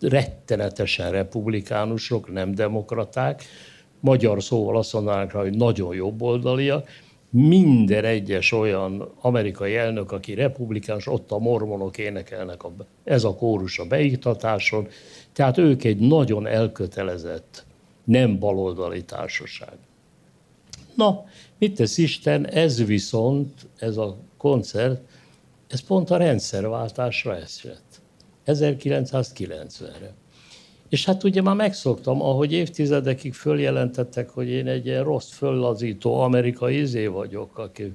rettenetesen republikánusok, nem demokraták, magyar szóval azt mondanánk rá, hogy nagyon jobboldaliak, minden egyes olyan amerikai elnök, aki republikánus, ott a mormonok énekelnek, a, ez a kórus a beiktatáson, tehát ők egy nagyon elkötelezett, nem baloldali társaság. Na, mit tesz Isten, ez viszont, ez a koncert, ez pont a rendszerváltásra esett. 1990-re. És hát ugye már megszoktam, ahogy évtizedekig följelentettek, hogy én egy ilyen rossz, föllazító amerikai izé vagyok, aki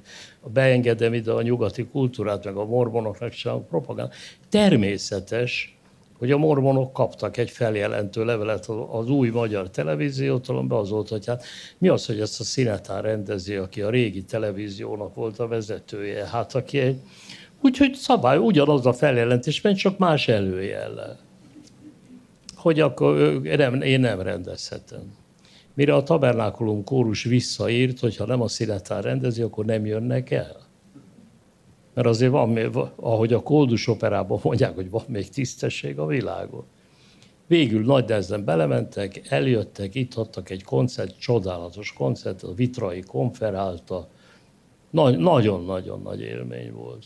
beengedem ide a nyugati kultúrát, meg a mormonoknak sem propaganda. Természetes, hogy a mormonok kaptak egy feljelentő levelet az új magyar televíziótól, amiben az volt, hogy hát mi az, hogy ezt a színetár rendezi, aki a régi televíziónak volt a vezetője, hát aki egy Úgyhogy szabály, ugyanaz a feljelentés, mert csak más előjellel. hogy akkor én nem rendezhetem. Mire a tabernákulum kórus visszaírt, hogy ha nem a színetár rendezi, akkor nem jönnek el. Mert azért van, ahogy a koldus operában mondják, hogy van még tisztesség a világon. Végül nagy nehezen belementek, eljöttek, itt adtak egy koncert, csodálatos koncert, a Vitrai konferálta. Nagyon-nagyon nagy élmény volt.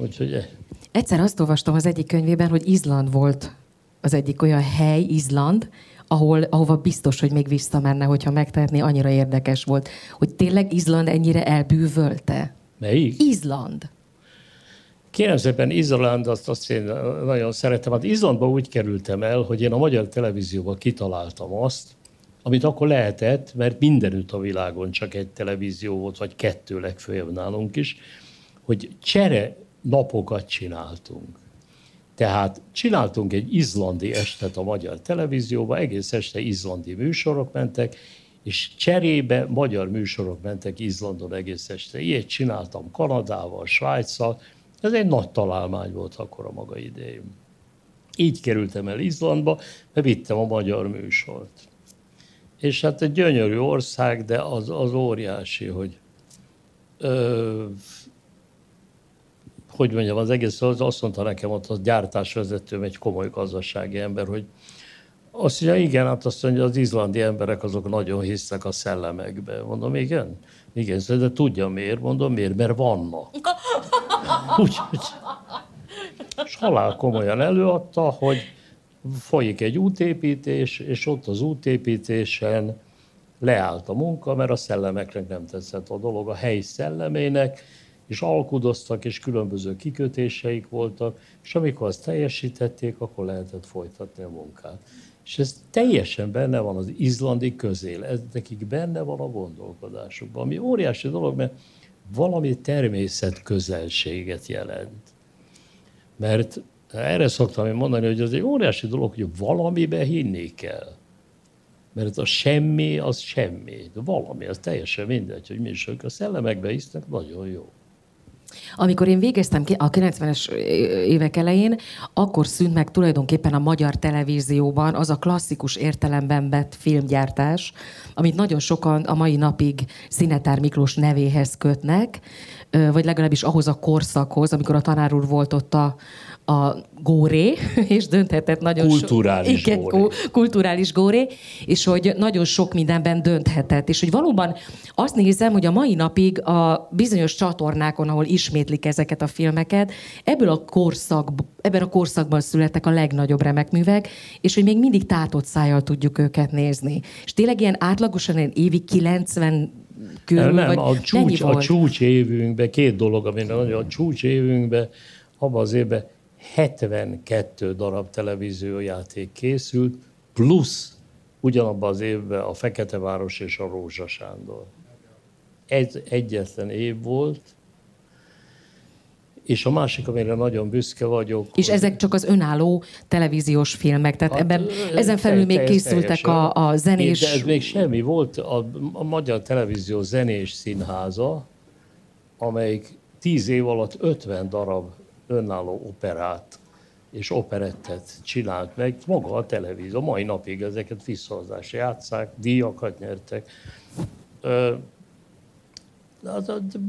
Úgyhogy... E- Egyszer azt olvastam az egyik könyvében, hogy Izland volt az egyik olyan hely, Izland, ahol, ahova biztos, hogy még visszamenne, hogyha megtehetné, annyira érdekes volt. Hogy tényleg Izland ennyire elbűvölte? Melyik? Izland. Kérem szépen, Izland, azt, azt én nagyon szeretem. Hát Izlandba úgy kerültem el, hogy én a magyar televízióban kitaláltam azt, amit akkor lehetett, mert mindenütt a világon csak egy televízió volt, vagy kettő legfőjebb nálunk is, hogy csere napokat csináltunk. Tehát csináltunk egy izlandi estet a magyar televízióban, egész este izlandi műsorok mentek, és cserébe magyar műsorok mentek Izlandon egész este. Ilyet csináltam Kanadával, Svájccal, ez egy nagy találmány volt akkor a maga idején. Így kerültem el Izlandba, mert vittem a magyar műsort. És hát egy gyönyörű ország, de az, az óriási, hogy ö, hogy mondjam, az egész, az azt mondta nekem ott a gyártásvezetőm, egy komoly gazdasági ember, hogy azt mondja, igen, hát azt mondja, az izlandi emberek azok nagyon hisznek a szellemekbe. Mondom, igen, igen, de tudja miért? Mondom, miért? Mert vannak. *laughs* Úgyhogy, és halál komolyan előadta, hogy folyik egy útépítés, és ott az útépítésen leállt a munka, mert a szellemeknek nem tetszett a dolog, a hely szellemének, és alkudoztak, és különböző kikötéseik voltak, és amikor azt teljesítették, akkor lehetett folytatni a munkát. És ez teljesen benne van az izlandi közél, ez nekik benne van a gondolkodásukban, ami óriási dolog, mert valami természet közelséget jelent. Mert erre szoktam én mondani, hogy az egy óriási dolog, hogy valamibe hinni kell. Mert a semmi, az semmi. De valami, az teljesen mindegy, hogy mi is, a szellemekbe hisznek, nagyon jó. Amikor én végeztem a 90-es évek elején, akkor szűnt meg tulajdonképpen a magyar televízióban az a klasszikus értelemben vett filmgyártás, amit nagyon sokan a mai napig Szinetár Miklós nevéhez kötnek, vagy legalábbis ahhoz a korszakhoz, amikor a tanár úr volt ott a, a góré, *laughs* és dönthetett nagyon kulturális sok... Igen, góré. kulturális góré, és hogy nagyon sok mindenben dönthetett. És hogy valóban azt nézem, hogy a mai napig a bizonyos csatornákon, ahol ismétlik ezeket a filmeket, ebből a korszak, ebben a korszakban születtek a legnagyobb remek művek, és hogy még mindig tátott szájjal tudjuk őket nézni. És tényleg ilyen átlagosan ilyen évi 90 körül, nem, vagy a csúcs, a csúcs évünkben, két dolog, ami nagyon a csúcs évünkben, abban az évben 72 darab televíziójáték készült, plusz ugyanabban az évben a Fekete Város és a Rózsa Sándor. Ez egyetlen év volt, és a másik, amire nagyon büszke vagyok. És hogy... ezek csak az önálló televíziós filmek, tehát hát, ebben, ezen felül még készültek a, a zenés... De ez még semmi. Volt a, a Magyar Televízió zenés színháza, amelyik tíz év alatt 50 darab önálló operát és operettet csinált meg, maga a televízió. Mai napig ezeket visszahozás játszák, díjakat nyertek.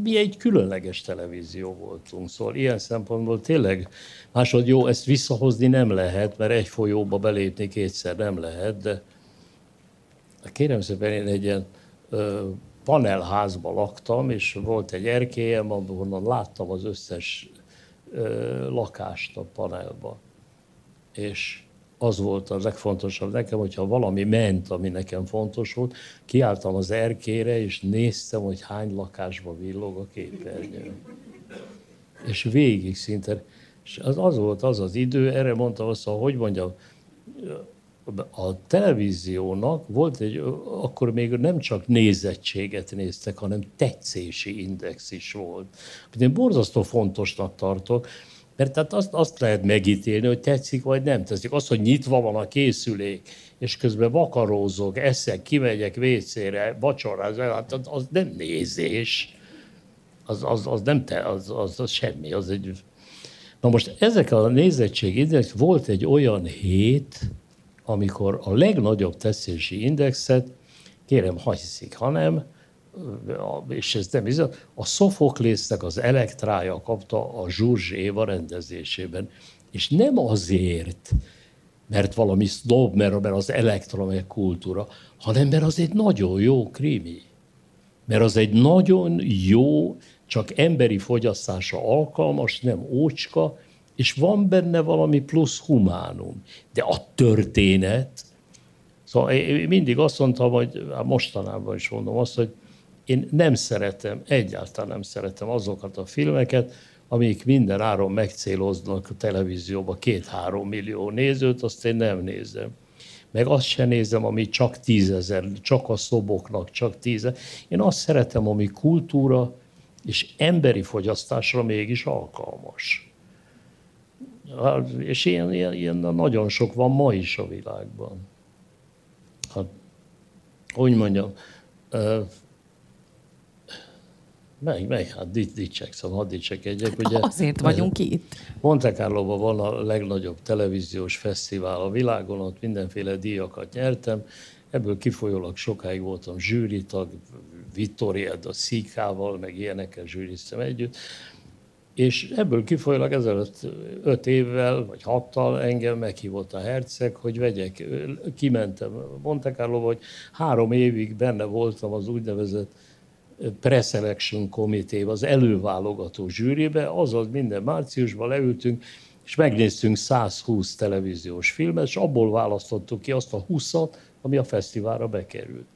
mi egy különleges televízió voltunk, szóval ilyen szempontból tényleg másod jó, ezt visszahozni nem lehet, mert egy folyóba belépni kétszer nem lehet, de kérem szépen én egy ilyen panelházba laktam, és volt egy erkélyem, ahonnan láttam az összes lakást a panelba. És az volt a legfontosabb nekem, hogyha valami ment, ami nekem fontos volt, kiálltam az erkére, és néztem, hogy hány lakásba villog a képernyő. És végig szinte, és az, az volt az az idő, erre mondta azt, hogy mondjam, a televíziónak volt egy, akkor még nem csak nézettséget néztek, hanem tetszési index is volt. Én borzasztó fontosnak tartok, mert tehát azt, azt lehet megítélni, hogy tetszik vagy nem tetszik. Az, hogy nyitva van a készülék, és közben vakarózok, eszek, kimegyek vécére, vacsorázok, hát az, nem nézés. Az, az, az nem te, az, az, az semmi. Az egy... Na most ezek a nézettség volt egy olyan hét, amikor a legnagyobb tetszési indexet, kérem, ha hiszik, hanem, és ez nem bizony, a Szofoklésznek az elektrája kapta a Zsurzs Éva rendezésében. És nem azért, mert valami mert, mert az elektromek kultúra, hanem mert az egy nagyon jó krimi. Mert az egy nagyon jó, csak emberi fogyasztása alkalmas, nem ócska, és van benne valami plusz humánum. De a történet, szóval én mindig azt mondtam, hogy mostanában is mondom azt, hogy én nem szeretem, egyáltalán nem szeretem azokat a filmeket, amik minden áron megcéloznak a televízióba két-három millió nézőt, azt én nem nézem. Meg azt sem nézem, ami csak tízezer, csak a szoboknak, csak tíze. Én azt szeretem, ami kultúra és emberi fogyasztásra mégis alkalmas. És ilyen, ilyen, ilyen nagyon sok van ma is a világban. Hát, hogy mondjam, meg, meg, hát dicsekszem, hadd dicsekedjek. Hát ugye, azért vagyunk itt. Monte carlo van a legnagyobb televíziós fesztivál a világon, ott mindenféle díjakat nyertem. Ebből kifolyólag sokáig voltam zsűritag, Vittoria a Szikával, meg ilyenekkel zsűriztem együtt. És ebből kifolyólag ezelőtt öt évvel, vagy hattal engem meghívott a herceg, hogy vegyek. Kimentem Monte Carlo, hogy három évig benne voltam az úgynevezett preselection committee az előválogató zsűribe, azaz minden márciusban leültünk, és megnéztünk 120 televíziós filmet, és abból választottuk ki azt a 20-at, ami a fesztiválra bekerült.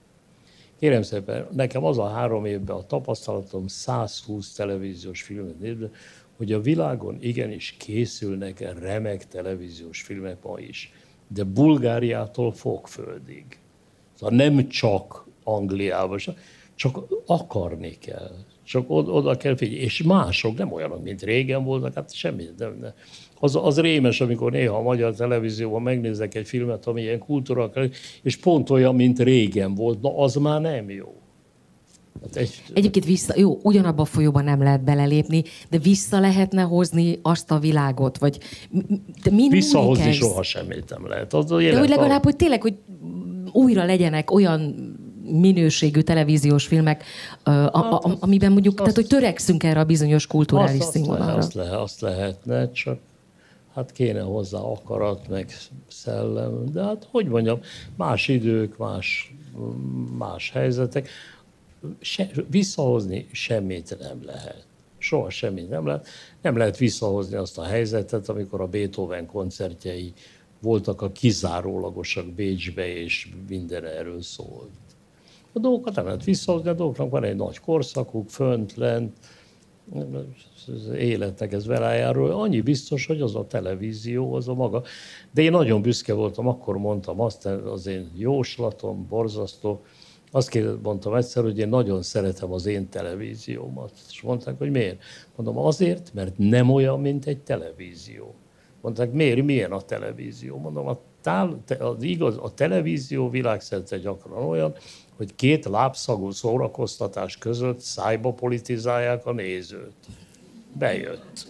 Kérem szépen, nekem az a három évben a tapasztalatom 120 televíziós filmet nézve, hogy a világon igenis készülnek remek televíziós filmek ma is. De Bulgáriától Fogföldig. Szóval nem csak Angliában, csak akarni kell. Csak oda kell figyelni. És mások, nem olyanok, mint régen voltak, hát semmi. Nem, nem. Az, az rémes, amikor néha a magyar televízióban megnézek egy filmet, ami ilyen kultúra, és pont olyan, mint régen volt, na az már nem jó. Hát egy... Egyébként vissza, jó, ugyanabba a folyóban nem lehet belelépni, de vissza lehetne hozni azt a világot, vagy de mind Visszahozni soha semmit nem lehet. Az de hogy legalább, a... hogy tényleg, hogy újra legyenek olyan minőségű televíziós filmek, a, a, a, amiben mondjuk, azt, tehát hogy törekszünk erre a bizonyos kulturális azt, színvonalra. Azt, lehet, azt lehetne, csak hát kéne hozzá akarat, meg szellem, de hát hogy mondjam, más idők, más, más helyzetek. Se, visszahozni semmit nem lehet. Soha semmit nem lehet. Nem lehet visszahozni azt a helyzetet, amikor a Beethoven koncertjei voltak a kizárólagosak Bécsbe, és minden erről szólt. A dolgokat nem lehet visszahozni, a dolgoknak van egy nagy korszakuk, fönt, lent, életnek ez velájáról. Annyi biztos, hogy az a televízió, az a maga. De én nagyon büszke voltam, akkor mondtam azt, az én jóslatom, borzasztó, azt mondtam egyszer, hogy én nagyon szeretem az én televíziómat. És mondták, hogy miért? Mondom, azért, mert nem olyan, mint egy televízió. Mondták, miért, milyen a televízió? Mondom, a, tál, az igaz, a televízió világszerte gyakran olyan, hogy két lábszagú szórakoztatás között szájba politizálják a nézőt. Bejött.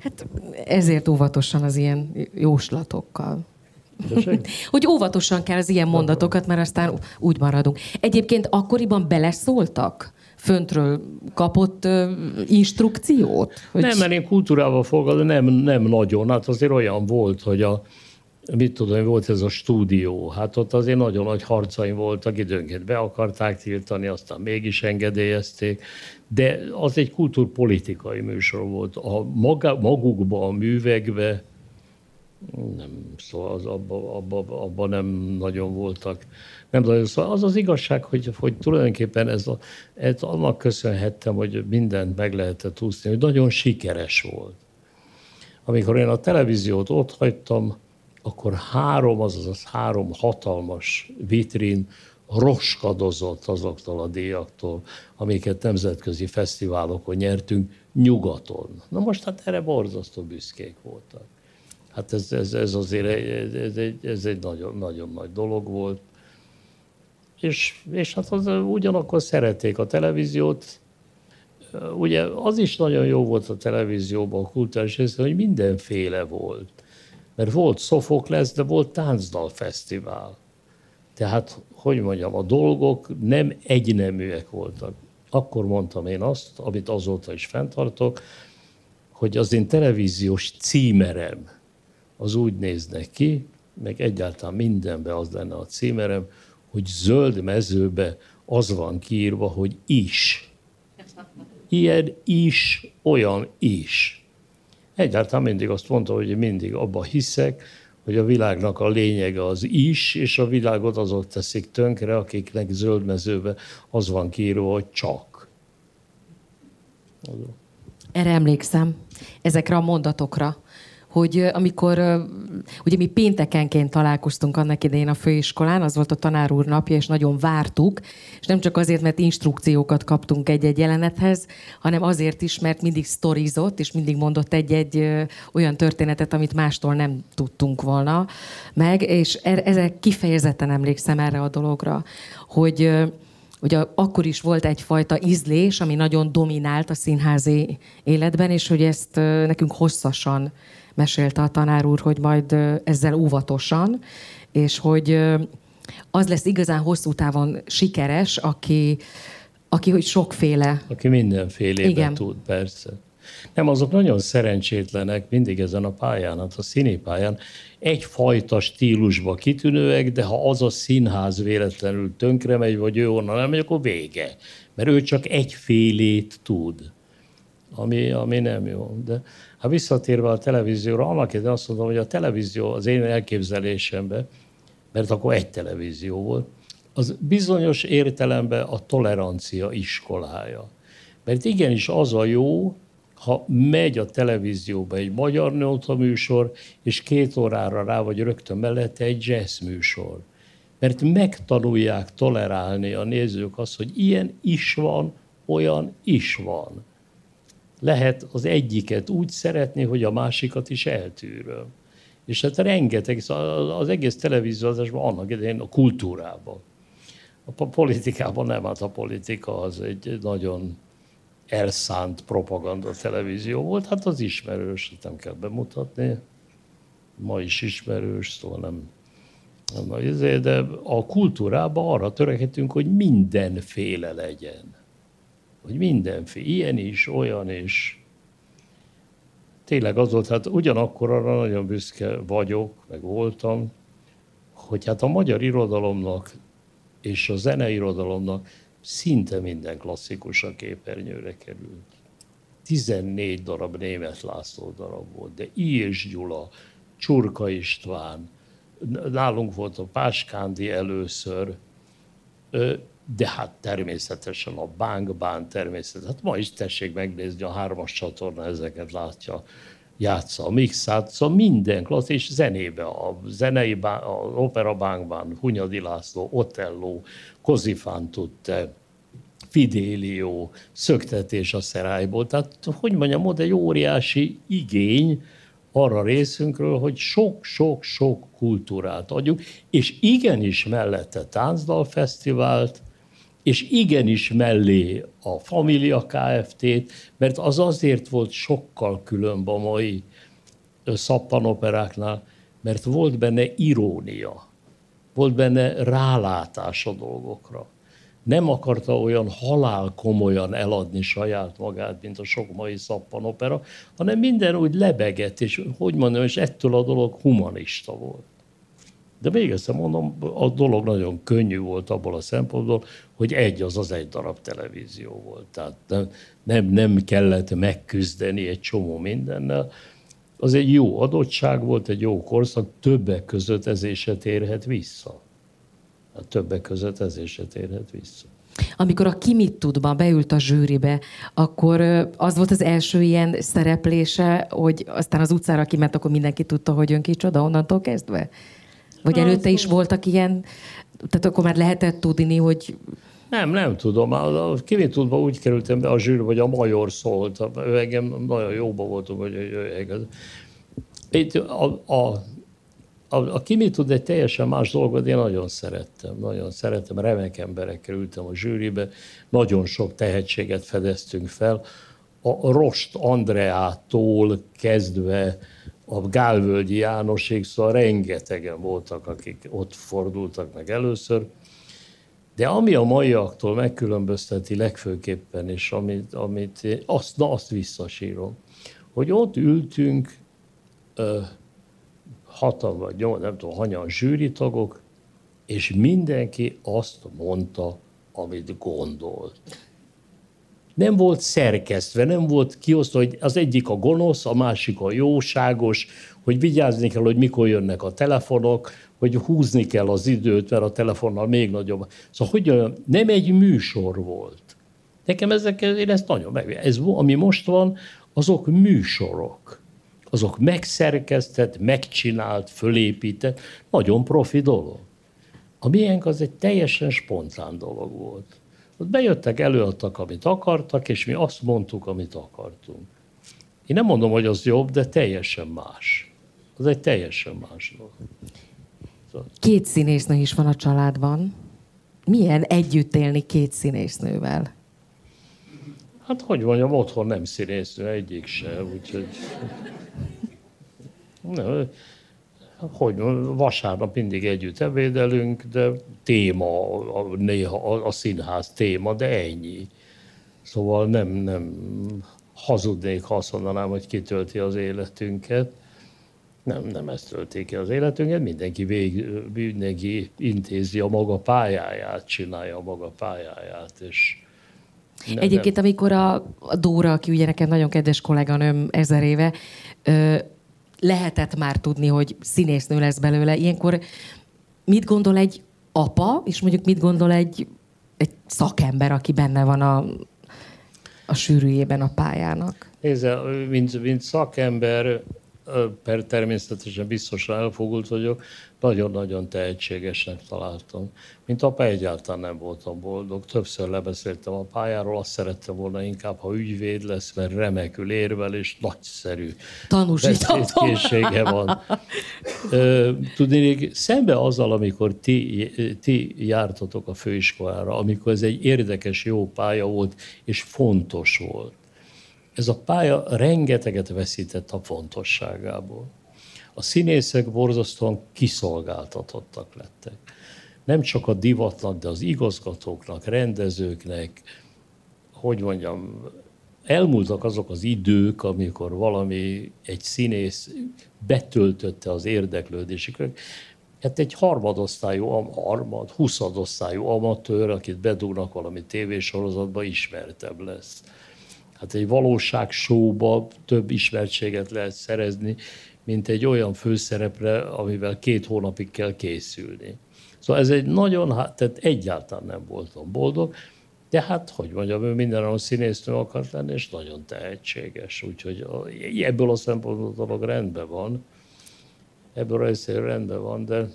Hát ezért óvatosan az ilyen jóslatokkal. *laughs* hogy óvatosan kell az ilyen mondatokat, mert aztán úgy maradunk. Egyébként akkoriban beleszóltak? Föntről kapott uh, instrukciót? Hogy... Nem, mert én kultúrával foglalkozom, nem, nem nagyon. Hát azért olyan volt, hogy a, mit tudom, volt ez a stúdió. Hát ott azért nagyon nagy harcaim voltak, időnként be akarták tiltani, aztán mégis engedélyezték, de az egy kultúrpolitikai műsor volt. A maga, magukba, a művekbe, nem, szóval az abba, abba, abba nem nagyon voltak. Nem nagyon, szóval az az igazság, hogy, hogy tulajdonképpen ez, a, ez annak köszönhettem, hogy mindent meg lehetett úszni, hogy nagyon sikeres volt. Amikor én a televíziót ott hagytam, akkor három, azaz az három hatalmas vitrin roskadozott azoktól a díjaktól, amiket nemzetközi fesztiválokon nyertünk nyugaton. Na most hát erre borzasztó büszkék voltak. Hát ez, ez, ez azért ez egy, ez egy nagyon, nagyon nagy dolog volt. És, és hát az, ugyanakkor szerették a televíziót. Ugye az is nagyon jó volt a televízióban, a kultúrás hogy mindenféle volt Mert volt Sofokles, de volt táncdalfesztivál. Tehát, hogy mondjam, a dolgok nem egyneműek voltak. Akkor mondtam én azt, amit azóta is fenntartok, hogy az én televíziós címerem az úgy néznek ki, meg egyáltalán mindenbe az lenne a címerem, hogy zöld mezőbe az van kiírva, hogy is. Ilyen is, olyan is. Egyáltalán mindig azt mondta, hogy mindig abba hiszek, hogy a világnak a lényege az is, és a világot azok teszik tönkre, akiknek zöld mezőbe az van kiírva, hogy csak. Erre emlékszem, ezekre a mondatokra hogy amikor, ugye mi péntekenként találkoztunk annak idején a főiskolán, az volt a tanár úr napja, és nagyon vártuk, és nem csak azért, mert instrukciókat kaptunk egy-egy jelenethez, hanem azért is, mert mindig sztorizott, és mindig mondott egy-egy olyan történetet, amit mástól nem tudtunk volna meg, és er, ezek kifejezetten emlékszem erre a dologra, hogy hogy akkor is volt egyfajta ízlés, ami nagyon dominált a színházi életben, és hogy ezt nekünk hosszasan mesélte a tanár úr, hogy majd ezzel óvatosan, és hogy az lesz igazán hosszú távon sikeres, aki, aki hogy sokféle. Aki mindenfélében Igen. tud, persze. Nem, azok nagyon szerencsétlenek mindig ezen a pályán, hát a színi pályán. Egyfajta stílusba kitűnőek, de ha az a színház véletlenül tönkre megy, vagy ő onnan nem megy, akkor vége. Mert ő csak egyfélét tud, ami, ami nem jó. De ha visszatérve a televízióra, annak idején azt mondom, hogy a televízió az én elképzelésemben, mert akkor egy televízió volt, az bizonyos értelemben a tolerancia iskolája. Mert igenis az a jó, ha megy a televízióba egy magyar nőta műsor, és két órára rá vagy rögtön mellette egy jazz műsor. Mert megtanulják tolerálni a nézők azt, hogy ilyen is van, olyan is van lehet az egyiket úgy szeretni, hogy a másikat is eltűröm. És hát rengeteg, szóval az egész televíziózásban annak idején a kultúrában. A politikában nem, hát a politika az egy nagyon elszánt propaganda televízió volt, hát az ismerős, nem kell bemutatni, ma is ismerős, szóval nem, nem de a kultúrában arra törekedtünk, hogy mindenféle legyen hogy mindenféle, ilyen is, olyan is. Tényleg az volt, hát ugyanakkor arra nagyon büszke vagyok, meg voltam, hogy hát a magyar irodalomnak és a zeneirodalomnak szinte minden klasszikus a képernyőre került. 14 darab német László darab volt, de Ilyes Gyula, Csurka István, nálunk volt a Páskándi először, de hát természetesen a bánkbán természetesen. Hát ma is tessék megnézni, a hármas csatorna ezeket látja, játsza a mixát, szóval minden klassz, és zenébe, a zenei, bán, a opera bánkban, Hunyadi László, Otello, Kozifán tudta, Fidelio, szöktetés a szerályból. Tehát, hogy mondjam, oda egy óriási igény arra részünkről, hogy sok-sok-sok kultúrát adjuk, és igenis mellette táncdalfesztivált, és igenis mellé a Familia Kft-t, mert az azért volt sokkal különb a mai szappanoperáknál, mert volt benne irónia, volt benne rálátás a dolgokra. Nem akarta olyan halál komolyan eladni saját magát, mint a sok mai szappanopera, hanem minden úgy lebegett, és hogy mondjam, és ettől a dolog humanista volt. De még egyszer mondom, a dolog nagyon könnyű volt abból a szempontból, hogy egy az az egy darab televízió volt. Tehát nem, nem, nem kellett megküzdeni egy csomó mindennel. Az egy jó adottság volt, egy jó korszak, többek között ez is térhet vissza. A többek között ez is térhet vissza. Amikor a Kimit tudba beült a zsűribe, akkor az volt az első ilyen szereplése, hogy aztán az utcára kiment, akkor mindenki tudta, hogy ön kicsoda onnantól kezdve? Vagy előtte is voltak ilyen, tehát akkor már lehetett tudni, hogy... Nem, nem tudom. A, a tudva úgy kerültem be a zsűr, hogy a major szólt. Ő engem nagyon jóba voltunk, hogy jöjjek. Itt a, a, a, a Kimi tud egy teljesen más dolgot, én nagyon szerettem, nagyon szerettem, remek emberekkel ültem a zsűribe, nagyon sok tehetséget fedeztünk fel, a Rost Andreától kezdve a Gálvölgyi Jánoség, szóval rengetegen voltak, akik ott fordultak meg először. De ami a maiaktól megkülönbözteti legfőképpen, és amit, amit azt, na, azt visszasírom, hogy ott ültünk ö, hatan vagy nyolc, nem tudom, hanyan zsűritagok, és mindenki azt mondta, amit gondolt. Nem volt szerkesztve, nem volt kiosztva, hogy az egyik a gonosz, a másik a jóságos, hogy vigyázni kell, hogy mikor jönnek a telefonok, hogy húzni kell az időt, mert a telefonnal még nagyobb. Szóval, hogy nem egy műsor volt. Nekem ezek, én ezt nagyon meg. Ez, ami most van, azok műsorok. Azok megszerkesztett, megcsinált, fölépített, nagyon profi dolog. A miénk az egy teljesen spontán dolog volt. Ott bejöttek, előadtak, amit akartak, és mi azt mondtuk, amit akartunk. Én nem mondom, hogy az jobb, de teljesen más. Az egy teljesen más dolog. Két színésznő is van a családban. Milyen együtt élni két színésznővel? Hát, hogy mondjam, otthon nem színésznő, egyik se, úgyhogy... Nem, hogy vasárnap mindig együtt ebédelünk, de téma, néha a, a színház téma, de ennyi. Szóval nem, nem hazudnék, ha azt mondanám, hogy kitölti az életünket. Nem, nem ezt tölti ki az életünket, mindenki, vég, mindenki intézi a maga pályáját, csinálja a maga pályáját, és nem, Egyébként, nem. amikor a, a Dóra, aki ugye nekem nagyon kedves kolléganőm ezer éve, ö, lehetett már tudni, hogy színésznő lesz belőle. Ilyenkor mit gondol egy apa, és mondjuk mit gondol egy, egy szakember, aki benne van a, a sűrűjében a pályának? Nézze, mint, mint szakember, per természetesen biztosan elfogult vagyok, nagyon-nagyon tehetségesnek találtam. Mint apa egyáltalán nem voltam boldog. Többször lebeszéltem a pályáról, azt szerette volna inkább, ha ügyvéd lesz, mert remekül érvel, és nagyszerű beszédkészsége van. Tudni, szembe azzal, amikor ti, ti jártatok a főiskolára, amikor ez egy érdekes, jó pálya volt, és fontos volt ez a pálya rengeteget veszített a fontosságából. A színészek borzasztóan kiszolgáltatottak lettek. Nem csak a divatnak, de az igazgatóknak, rendezőknek, hogy mondjam, elmúltak azok az idők, amikor valami, egy színész betöltötte az érdeklődésüket. Hát egy harmadosztályú, harmad, huszadosztályú amatőr, akit bedugnak valami tévésorozatba, ismertebb lesz hát egy valóságsóba több ismertséget lehet szerezni, mint egy olyan főszerepre, amivel két hónapig kell készülni. Szóval ez egy nagyon, tehát egyáltalán nem voltam boldog, de hát, hogy mondjam, ő mindenáron színésznő akart lenni, és nagyon tehetséges, úgyhogy ebből a szempontból a dolog rendben van, ebből a részéről rendben van, de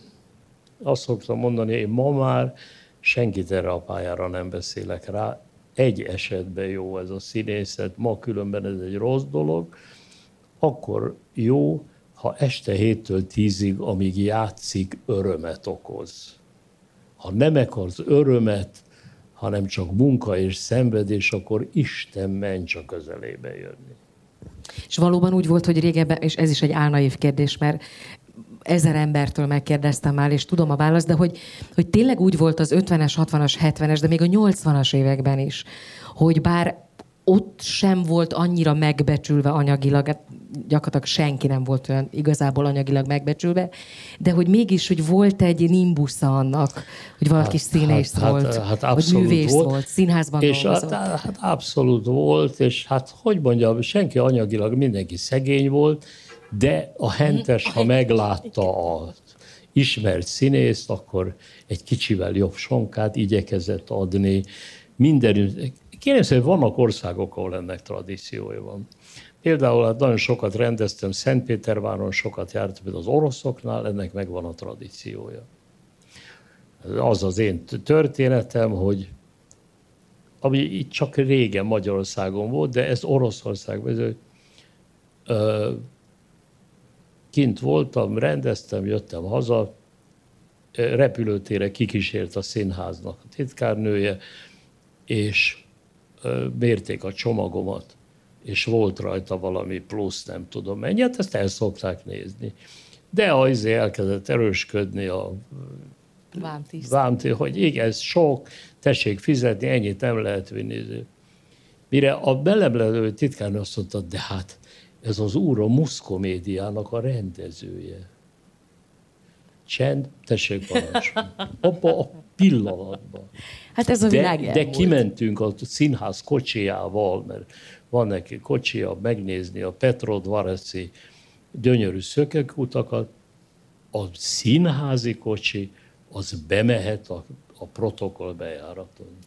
azt szoktam mondani, én ma már senkit erre a pályára nem beszélek rá, egy esetben jó ez a színészet, ma különben ez egy rossz dolog, akkor jó, ha este héttől tízig, amíg játszik, örömet okoz. Ha nem akarsz örömet, hanem csak munka és szenvedés, akkor Isten ments a közelébe jönni. És valóban úgy volt, hogy régebben, és ez is egy álnaív kérdés, mert ezer embertől megkérdeztem már, és tudom a választ, de hogy, hogy tényleg úgy volt az 50-es, 60-as, 70-es, de még a 80-as években is, hogy bár ott sem volt annyira megbecsülve anyagilag, hát gyakorlatilag senki nem volt olyan igazából anyagilag megbecsülve, de hogy mégis, hogy volt egy nimbusza annak, hogy valaki hát, színész hát, volt, hát, hát vagy művész volt, volt színházban és dolgozott. Hát, hát abszolút volt, és hát hogy mondjam, senki anyagilag, mindenki szegény volt, de a hentes, ha meglátta a ismert színészt, akkor egy kicsivel jobb sonkát igyekezett adni. Minden, kérem szépen, vannak országok, ahol ennek tradíciója van. Például hát nagyon sokat rendeztem Szentpéterváron, sokat jártam az oroszoknál, ennek megvan a tradíciója. Az az én történetem, hogy ami itt csak régen Magyarországon volt, de ez Oroszországban, kint voltam, rendeztem, jöttem haza, repülőtére kikísért a színháznak a titkárnője, és mérték a csomagomat. és volt rajta valami plusz, nem tudom mennyi, hát ezt el szokták nézni. De az elkezdett erősködni a Vámtiszt. vámtiszt, hogy igen, ez sok, tessék fizetni, ennyit nem lehet vinni. Mire a belemlevő titkárnő azt mondta, de hát ez az úr a muszkomédiának a rendezője. Csend, tessék parancsolni. Abba a pillanatban. Hát ez a De, világ de elmúlt. kimentünk a színház kocsijával, mert van neki kocsia, megnézni a Petrodvareci gyönyörű szökekutakat. A színházi kocsi, az bemehet a, a protokoll bejáraton.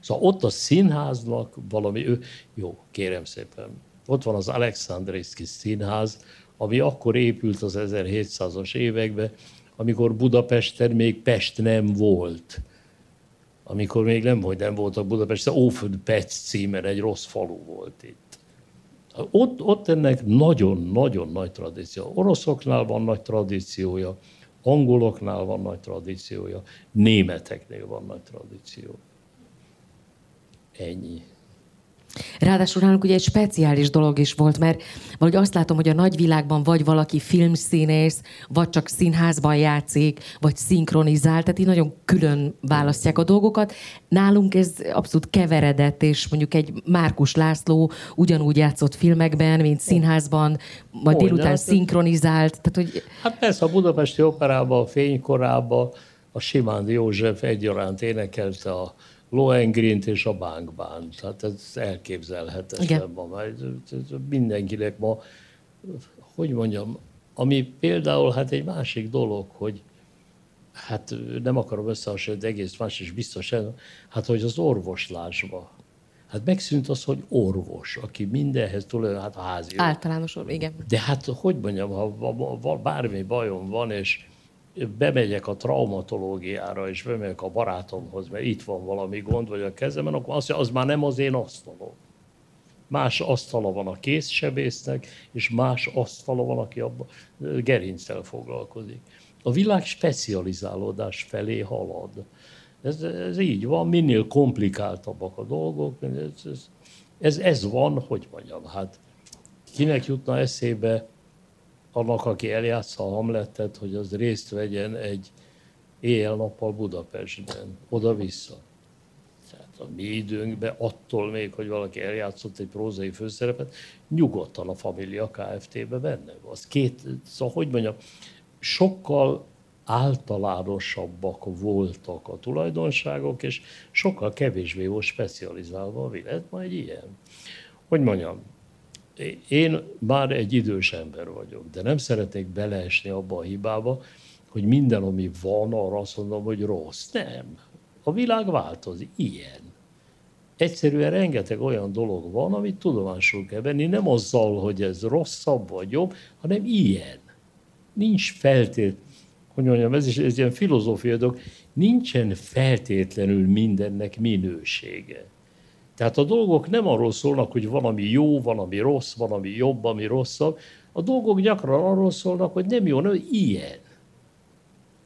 Szóval ott a színháznak valami, ő, jó, kérem szépen, ott van az Alexandriszki színház, ami akkor épült az 1700-as években, amikor Budapesten még Pest nem volt. Amikor még nem, hogy nem voltak Budapesten, Óföld Pec címen egy rossz falu volt itt. Ott, ott ennek nagyon-nagyon nagy tradíció. Oroszoknál van nagy tradíciója, angoloknál van nagy tradíciója, németeknél van nagy tradíció. Ennyi. Ráadásul nálunk ugye egy speciális dolog is volt, mert valahogy azt látom, hogy a nagyvilágban vagy valaki filmszínész, vagy csak színházban játszik, vagy szinkronizál, tehát így nagyon külön választják a dolgokat. Nálunk ez abszolút keveredett, és mondjuk egy Márkus László ugyanúgy játszott filmekben, mint színházban, vagy Hogy, délután hát- szinkronizált. Tehát, hogy Hát persze a Budapesti Operában, a fénykorában a Simándi József egyaránt énekelte a Lohengrint és a Bánkbán. Tehát ez elképzelhetetlen ma. Mindenkinek ma, hogy mondjam, ami például hát egy másik dolog, hogy hát nem akarom összehasonlítani, egész más is biztos, hát hogy az orvoslásba. Hát megszűnt az, hogy orvos, aki mindenhez tulajdonképpen, hát házi orvos. általános, igen. De hát, hogy mondjam, ha bármi bajom van, és bemegyek a traumatológiára, és bemegyek a barátomhoz, mert itt van valami gond, vagy a kezemen, akkor azt mondja, az már nem az én asztalom. Más asztala van a készsebésznek, és más asztala van, aki abban gerinctel foglalkozik. A világ specializálódás felé halad. Ez, ez így van, minél komplikáltabbak a dolgok, ez, ez, ez, ez van, hogy mondjam, hát kinek jutna eszébe annak, aki eljátsza a Hamletet, hogy az részt vegyen egy éjjel-nappal Budapestben, oda-vissza. Tehát a mi időnkben attól még, hogy valaki eljátszott egy prózai főszerepet, nyugodtan a Familia Kft-be benne. Az két, szóval hogy mondjam, sokkal általánosabbak voltak a tulajdonságok, és sokkal kevésbé volt specializálva a világ. Ma egy ilyen. Hogy mondjam, én már egy idős ember vagyok, de nem szeretnék beleesni abba a hibába, hogy minden, ami van, arra azt mondom, hogy rossz. Nem. A világ változik. Ilyen. Egyszerűen rengeteg olyan dolog van, amit tudomásul kell venni, nem azzal, hogy ez rosszabb vagy jobb, hanem ilyen. Nincs feltét, hogy mondjam, ez is ez ilyen filozófiai dolog, nincsen feltétlenül mindennek minősége. Tehát a dolgok nem arról szólnak, hogy valami jó, valami rossz, valami jobb, ami rosszabb. A dolgok gyakran arról szólnak, hogy nem jó, hanem ilyen.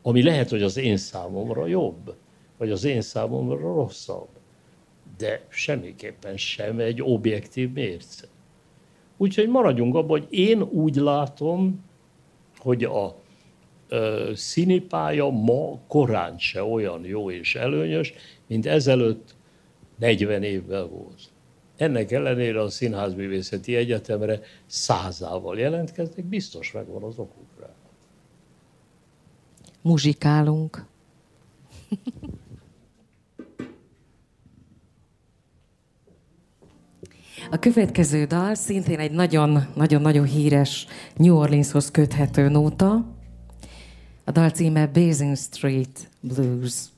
Ami lehet, hogy az én számomra jobb, vagy az én számomra rosszabb. De semmiképpen sem egy objektív mérce. Úgyhogy maradjunk abban, hogy én úgy látom, hogy a ö, színipálya ma korán se olyan jó és előnyös, mint ezelőtt 40 évvel volt. Ennek ellenére a Színházművészeti Egyetemre százával jelentkeznek, biztos megvan az okuk rá. Muzsikálunk. A következő dal szintén egy nagyon-nagyon-nagyon híres New Orleanshoz köthető nóta. A dal címe Basin Street Blues.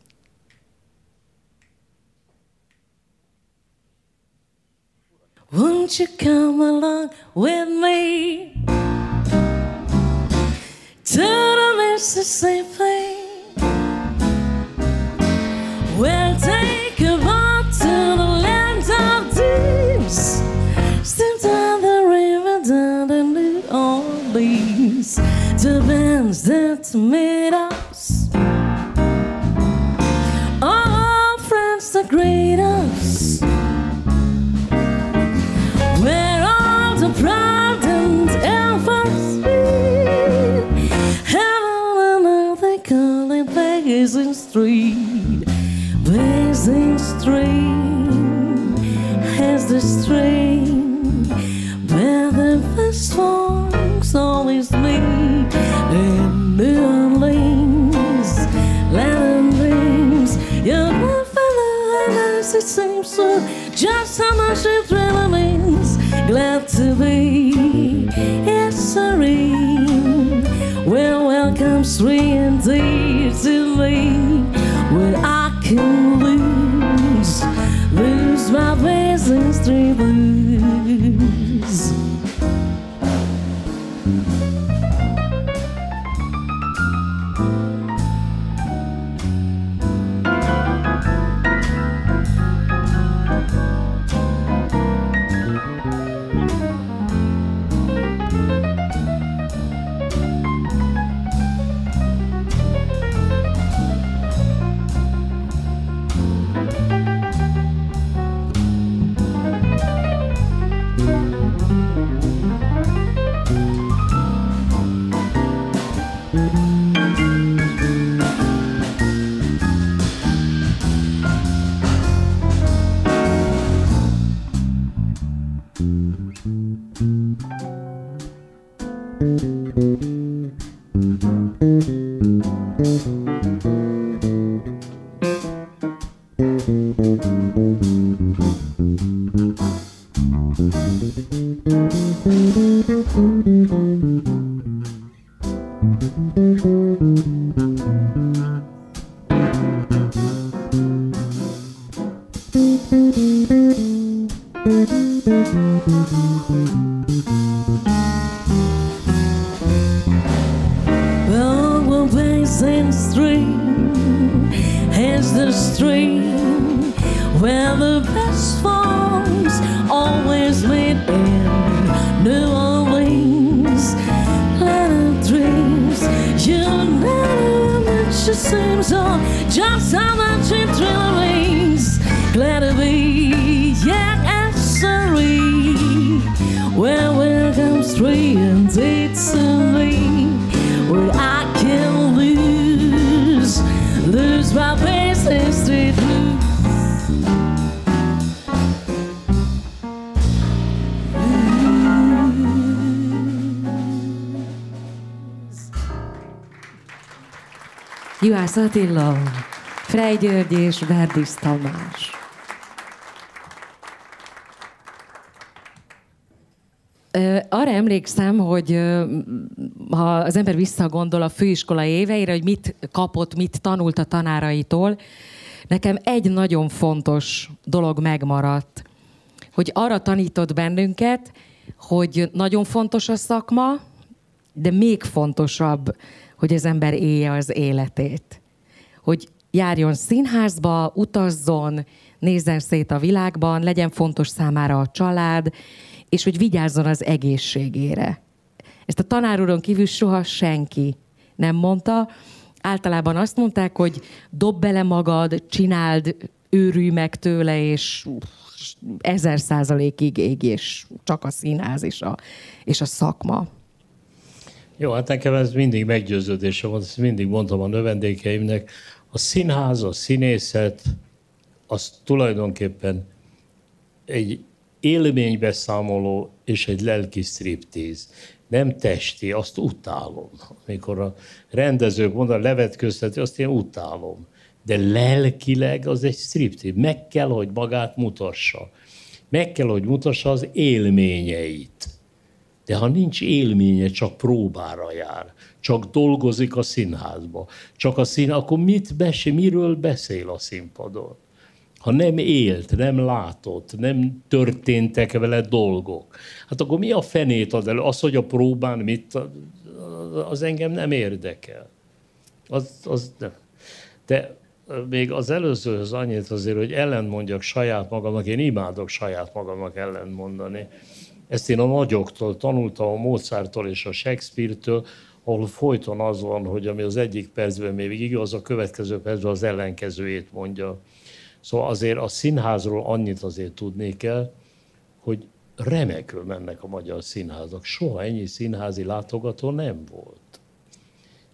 Won't you come along with me to the Mississippi? We'll take a boat to the land of dreams. Step down the river down to New Orleans. To bands that made us. Street, blazing street has the street where the first songs always meet in New Orleans, landings. Your fellow as it seems so just how much it really means. Glad to be yes, serene. Well, welcome, sweet indeed to me. When I can lose, lose my blazing street blues. Juhász Attila, Frey György és Verdis Tamás. Arra emlékszem, hogy ha az ember visszagondol a főiskola éveire, hogy mit kapott, mit tanult a tanáraitól, nekem egy nagyon fontos dolog megmaradt, hogy arra tanított bennünket, hogy nagyon fontos a szakma, de még fontosabb, hogy az ember élje az életét. Hogy járjon színházba, utazzon, nézzen szét a világban, legyen fontos számára a család, és hogy vigyázzon az egészségére. Ezt a tanáruron kívül soha senki nem mondta. Általában azt mondták, hogy dob bele magad, csináld, őrülj meg tőle, és ezer százalékig ég, és csak a színház és a, és a szakma. Jó, hát nekem ez mindig meggyőződése volt, ezt mindig mondtam a növendékeimnek. A színház, a színészet, az tulajdonképpen egy élménybeszámoló és egy lelki striptíz. Nem testi, azt utálom. Amikor a rendezők mondanak, levetközteti, azt én utálom. De lelkileg az egy striptíz. Meg kell, hogy magát mutassa. Meg kell, hogy mutassa az élményeit. De ha nincs élménye, csak próbára jár, csak dolgozik a színházba, csak a szín, akkor mit bese, miről beszél a színpadon? Ha nem élt, nem látott, nem történtek vele dolgok, hát akkor mi a fenét ad elő? Az, hogy a próbán mit, az engem nem érdekel. Az, az nem. De még az előzőhöz annyit azért, hogy ellentmondjak saját magamnak, én imádok saját magamnak ellentmondani. Ezt én a nagyoktól tanultam, a Mozarttól és a Shakespeare-től, ahol folyton az van, hogy ami az egyik percben még igaz, a következő percben az ellenkezőjét mondja. Szóval azért a színházról annyit azért tudni kell, hogy remekül mennek a magyar színházak. Soha ennyi színházi látogató nem volt.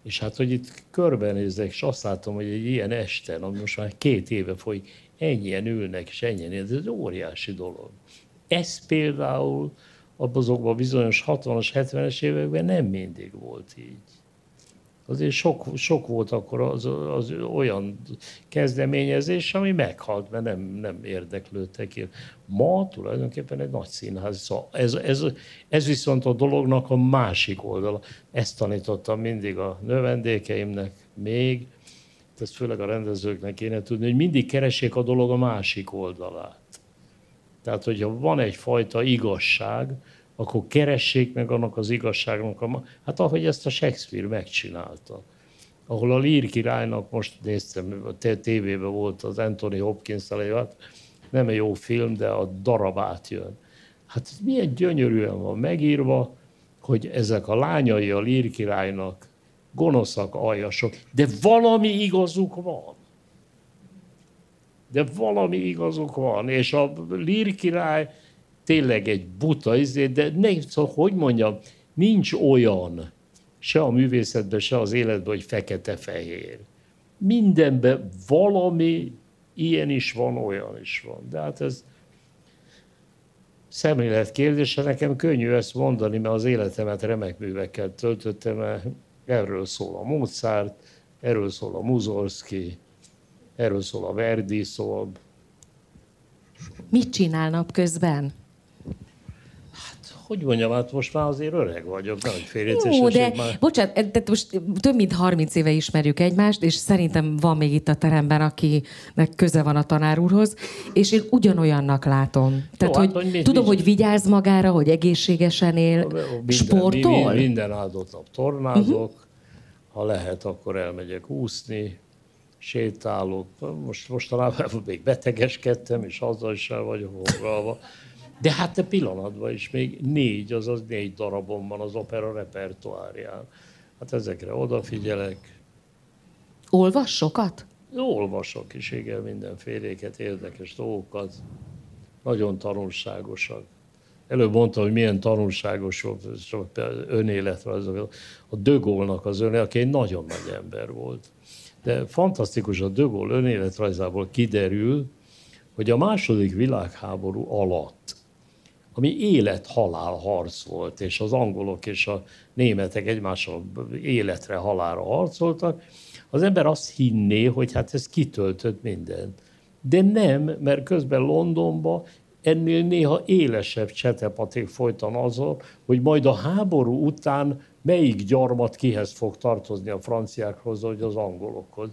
És hát, hogy itt körbenézek, és azt látom, hogy egy ilyen este, ami most már két éve folyik, ennyien ülnek, és ennyien, ez egy óriási dolog. Ez például azokban bizonyos 60-as, 70-es években nem mindig volt így azért sok, sok volt akkor az, az olyan kezdeményezés, ami meghalt, mert nem, nem érdeklődtek. Ma tulajdonképpen egy nagy színház. Szóval ez, ez, ez viszont a dolognak a másik oldala. Ezt tanítottam mindig a növendékeimnek még, ezt főleg a rendezőknek kéne tudni, hogy mindig keressék a dolog a másik oldalát. Tehát, hogyha van egyfajta igazság, akkor keressék meg annak az igazságnak, hát ahogy ezt a Shakespeare megcsinálta. Ahol a Lír királynak, most néztem, a tévében volt az Anthony Hopkins hát nem egy jó film, de a darab átjön. Hát milyen gyönyörűen van megírva, hogy ezek a lányai a Lír királynak gonoszak, aljasok, de valami igazuk van. De valami igazuk van, és a Lír király tényleg egy buta izé, de ne, szóval, hogy mondjam, nincs olyan se a művészetben, se az életben, hogy fekete-fehér. Mindenben valami ilyen is van, olyan is van. De hát ez szemlélet kérdése, nekem könnyű ezt mondani, mert az életemet remek művekkel töltöttem, erről szól a Mozart, erről szól a Muzorski, erről szól a Verdi, szóval... Mit csinál napközben? hogy mondjam, hát most már azért öreg vagyok, nagy félréces. Jó, de már... bocsánat, de most több mint 30 éve ismerjük egymást, és szerintem van még itt a teremben, akinek köze van a tanár úrhoz, és én ugyanolyannak látom. Tehát, Jó, hogy, hát, hogy tudom, hogy vigyáz magára, hogy egészségesen él, minden, sportol? Minden áldott nap tornázok, uh-huh. ha lehet, akkor elmegyek úszni, sétálok. Most mostanában *laughs* még betegeskedtem, és azzal is el vagyok foglalva. De hát a pillanatban is még négy, azaz négy darabon van az opera repertoárján. Hát ezekre odafigyelek. Olvas sokat? Olvasok is, igen, mindenféléket, érdekes dolgokat. Nagyon tanulságosak. Előbb mondta, hogy milyen tanulságos önéletrajzok. A Dögolnak az öné, aki egy nagyon nagy ember volt. De fantasztikus, a Dögol önéletrajzából kiderül, hogy a második világháború alatt ami élet-halál harc volt, és az angolok és a németek egymással életre, halálra harcoltak, az ember azt hinné, hogy hát ez kitöltött mindent. De nem, mert közben Londonba ennél néha élesebb csetepaték folytan azon, hogy majd a háború után melyik gyarmat kihez fog tartozni a franciákhoz, vagy az angolokhoz.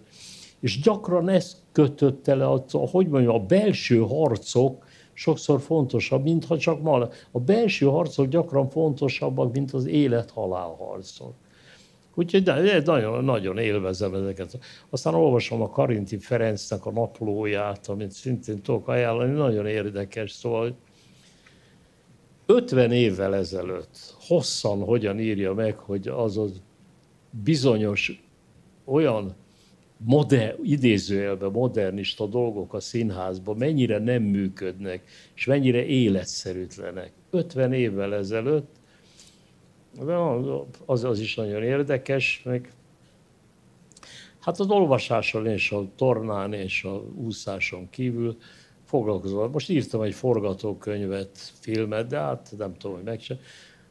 És gyakran ez kötötte le, a, hogy mondjam, a belső harcok sokszor fontosabb, mintha csak ma. A belső harcok gyakran fontosabbak, mint az élet-halál harcok. Úgyhogy nagyon, nagyon élvezem ezeket. Aztán olvasom a Karinti Ferencnek a naplóját, amit szintén tudok ajánlani, nagyon érdekes. Szóval 50 évvel ezelőtt hosszan hogyan írja meg, hogy az az bizonyos olyan moder, idézőjelben modernista dolgok a színházban mennyire nem működnek, és mennyire életszerűtlenek. 50 évvel ezelőtt, az, az is nagyon érdekes, meg hát az olvasással és a tornán és a úszáson kívül foglalkozom. Most írtam egy forgatókönyvet, filmet, de hát nem tudom, hogy meg sem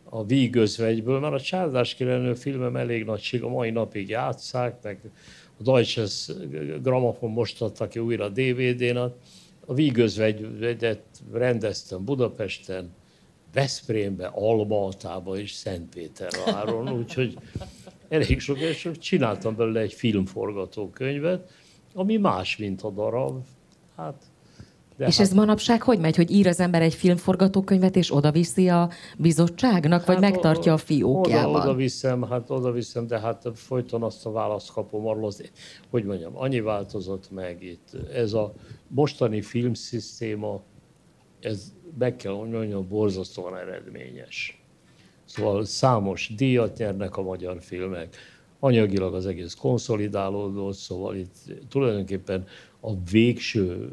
a Vígözvegyből, mert a Csárdás kirenő filmem elég nagy a mai napig játszák, meg a Deutsches Grammophon most adta ki újra DVD-n, a Vígözvegyet rendeztem Budapesten, Veszprémbe, Albaltába és Szentpéterváron, úgyhogy elég sok, és csináltam belőle egy filmforgatókönyvet, ami más, mint a darab. Hát de és hát... ez manapság hogy megy, hogy ír az ember egy filmforgatókönyvet, és oda viszi a bizottságnak, hát vagy megtartja a fiókjában? Oda, oda viszem, hát oda viszem, de hát folyton azt a választ kapom arról, az, hogy mondjam, annyi változott meg itt. Ez a mostani filmszisztéma, ez meg kell mondjam, borzasztóan eredményes. Szóval számos díjat nyernek a magyar filmek, anyagilag az egész konszolidálódott, szóval itt tulajdonképpen a végső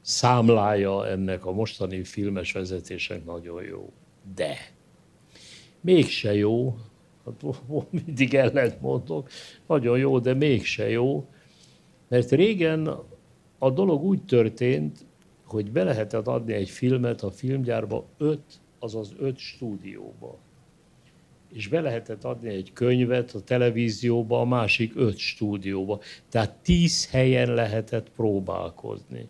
számlája ennek a mostani filmes vezetésnek nagyon jó. De mégse jó, hát mindig ellent mondok, nagyon jó, de mégse jó, mert régen a dolog úgy történt, hogy be lehetett adni egy filmet a filmgyárba öt, azaz öt stúdióba. És be lehetett adni egy könyvet a televízióba, a másik öt stúdióba. Tehát tíz helyen lehetett próbálkozni.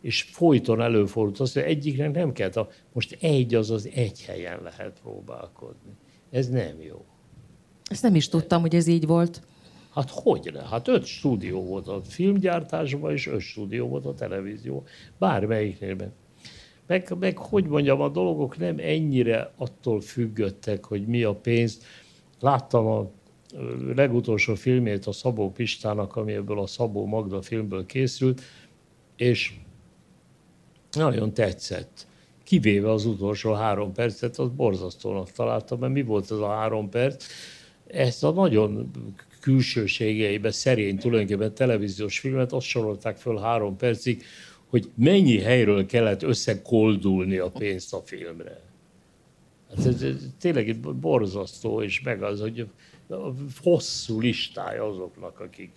És folyton előfordult az, hogy egyiknek nem kellett, a, most egy, azaz egy helyen lehet próbálkozni. Ez nem jó. Ezt nem is tudtam, hogy ez így volt. Hát hogy ne? Hát öt stúdió volt a filmgyártásban, és öt stúdió volt a televízió. Bármelyiknél. Meg, meg hogy mondjam, a dolgok nem ennyire attól függöttek, hogy mi a pénz. Láttam a legutolsó filmét a Szabó Pistának, ami ebből a Szabó Magda filmből készült, és nagyon tetszett. Kivéve az utolsó három percet, az borzasztónak találtam, mert mi volt ez a három perc? Ezt a nagyon külsőségeibe szerény tulajdonképpen televíziós filmet, azt sorolták föl három percig, hogy mennyi helyről kellett összekoldulni a pénzt a filmre. Hát ez, ez tényleg itt borzasztó, és meg az, hogy hosszú listája azoknak, akik.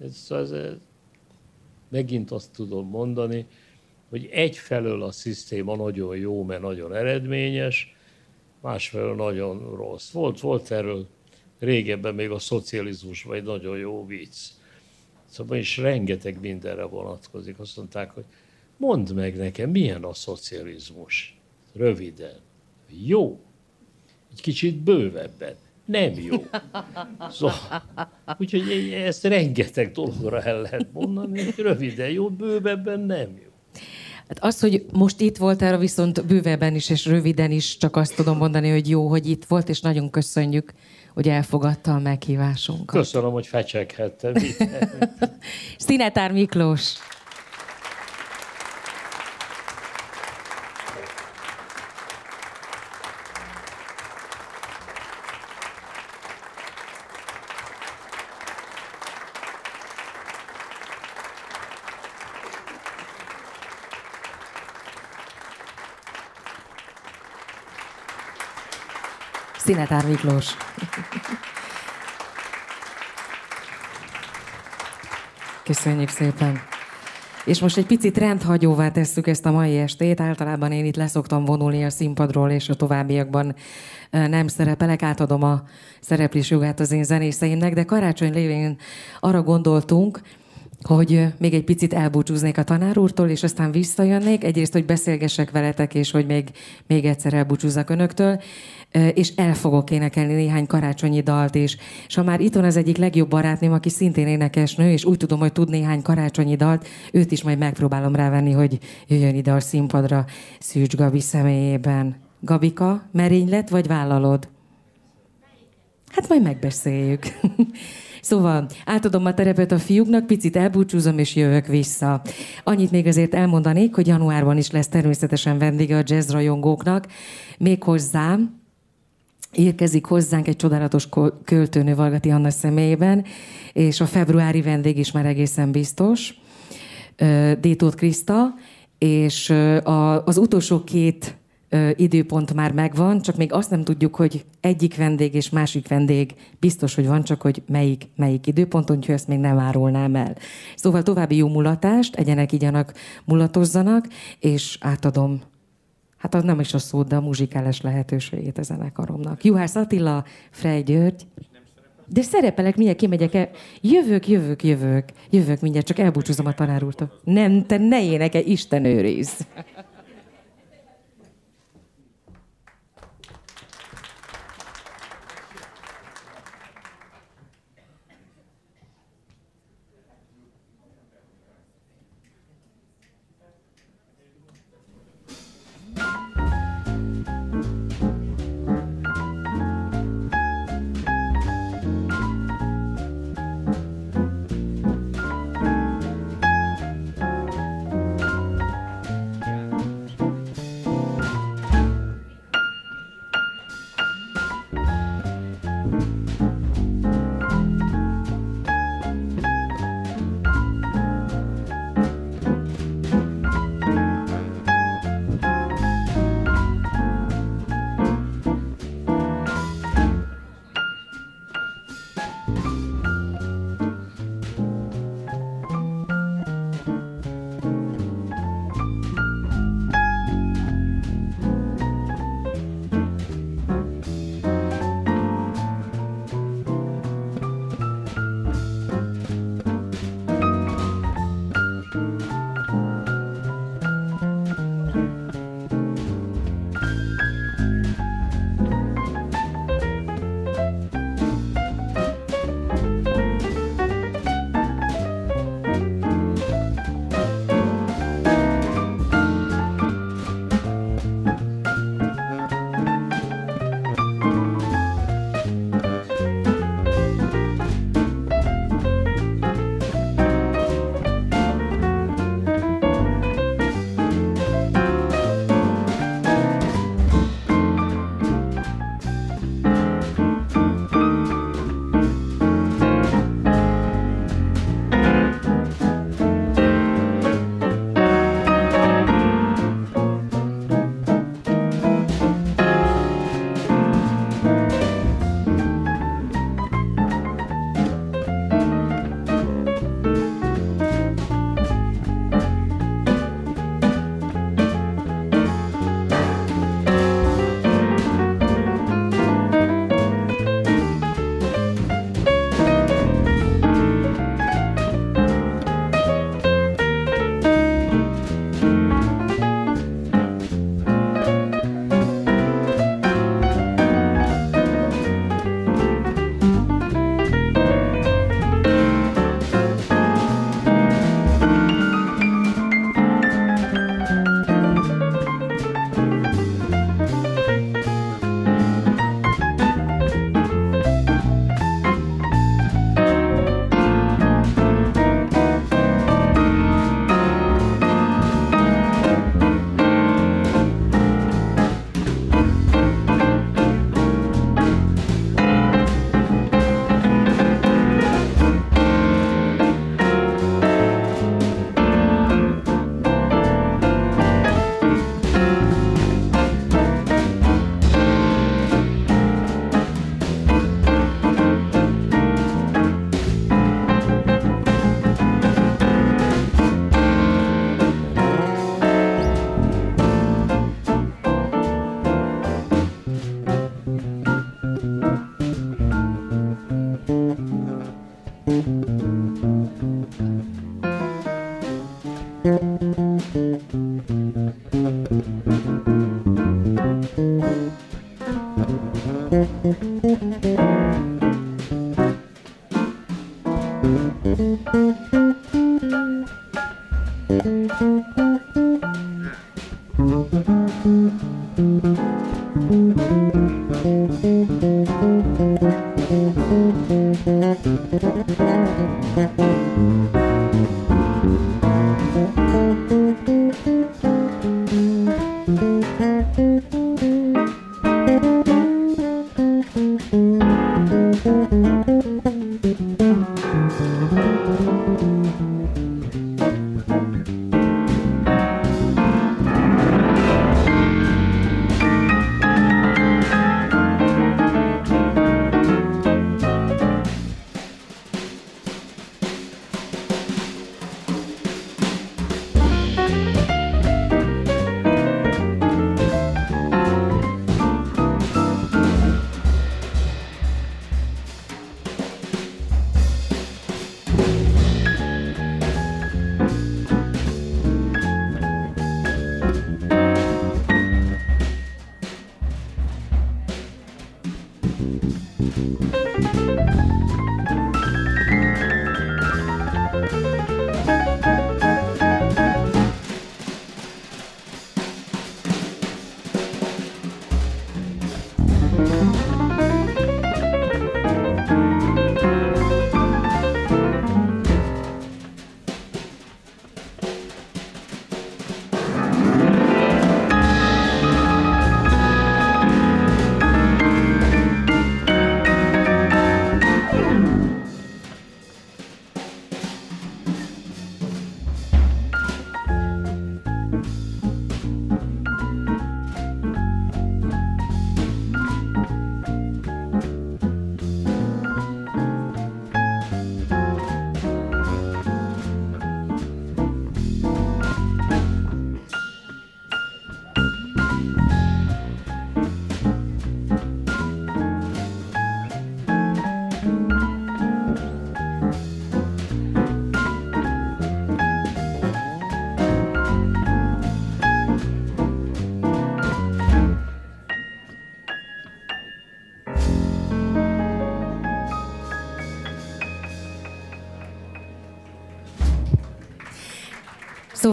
Ez, ez, megint azt tudom mondani, hogy egyfelől a szisztéma nagyon jó, mert nagyon eredményes, másfelől nagyon rossz. Volt, volt erről régebben még a szocializmus, vagy nagyon jó vicc. Szóval is rengeteg mindenre vonatkozik. Azt mondták, hogy mondd meg nekem, milyen a szocializmus? Röviden. Jó. Egy kicsit bővebben. Nem jó. Szóval, úgyhogy ezt rengeteg dologra el lehet mondani, hogy röviden jó, bővebben nem jó. Hát az, hogy most itt voltál, viszont bővebben is és röviden is, csak azt tudom mondani, hogy jó, hogy itt volt, és nagyon köszönjük hogy elfogadta a meghívásunkat. Köszönöm, hogy fecseghettem. *laughs* *laughs* Szinetár Miklós. Szinetár Miklós. Köszönjük szépen. És most egy picit rendhagyóvá tesszük ezt a mai estét. Általában én itt leszoktam vonulni a színpadról, és a továbbiakban nem szerepelek. Átadom a szereplés jogát az én zenészeimnek, de karácsony lévén arra gondoltunk, hogy még egy picit elbúcsúznék a tanár úrtól, és aztán visszajönnék. Egyrészt, hogy beszélgessek veletek, és hogy még, még egyszer elbúcsúzzak önöktől és el fogok énekelni néhány karácsonyi dalt is. És ha már itt van az egyik legjobb barátném, aki szintén énekesnő, és úgy tudom, hogy tud néhány karácsonyi dalt, őt is majd megpróbálom rávenni, hogy jöjjön ide a színpadra Szűcs Gabi személyében. Gabika, merénylet vagy vállalod? Hát majd megbeszéljük. *laughs* Szóval átadom a terepet a fiúknak, picit elbúcsúzom és jövök vissza. Annyit még azért elmondanék, hogy januárban is lesz természetesen vendége a jazz rajongóknak, méghozzá érkezik hozzánk egy csodálatos költőnő Valgati Anna személyében, és a februári vendég is már egészen biztos, Détót Kriszta, és az utolsó két időpont már megvan, csak még azt nem tudjuk, hogy egyik vendég és másik vendég biztos, hogy van, csak hogy melyik, melyik időponton, úgyhogy ezt még nem árulnám el. Szóval további jó mulatást, egyenek, igyanak, mulatozzanak, és átadom hát az nem is a szó, de a muzsikáles lehetőségét a zenekaromnak. Juhász Attila, Frey György. De szerepelek, mindjárt kimegyek el. Jövök, jövök, jövök. Jövök mindjárt, csak elbúcsúzom a tanár úrtól. Nem, te ne éneke, Isten őriz.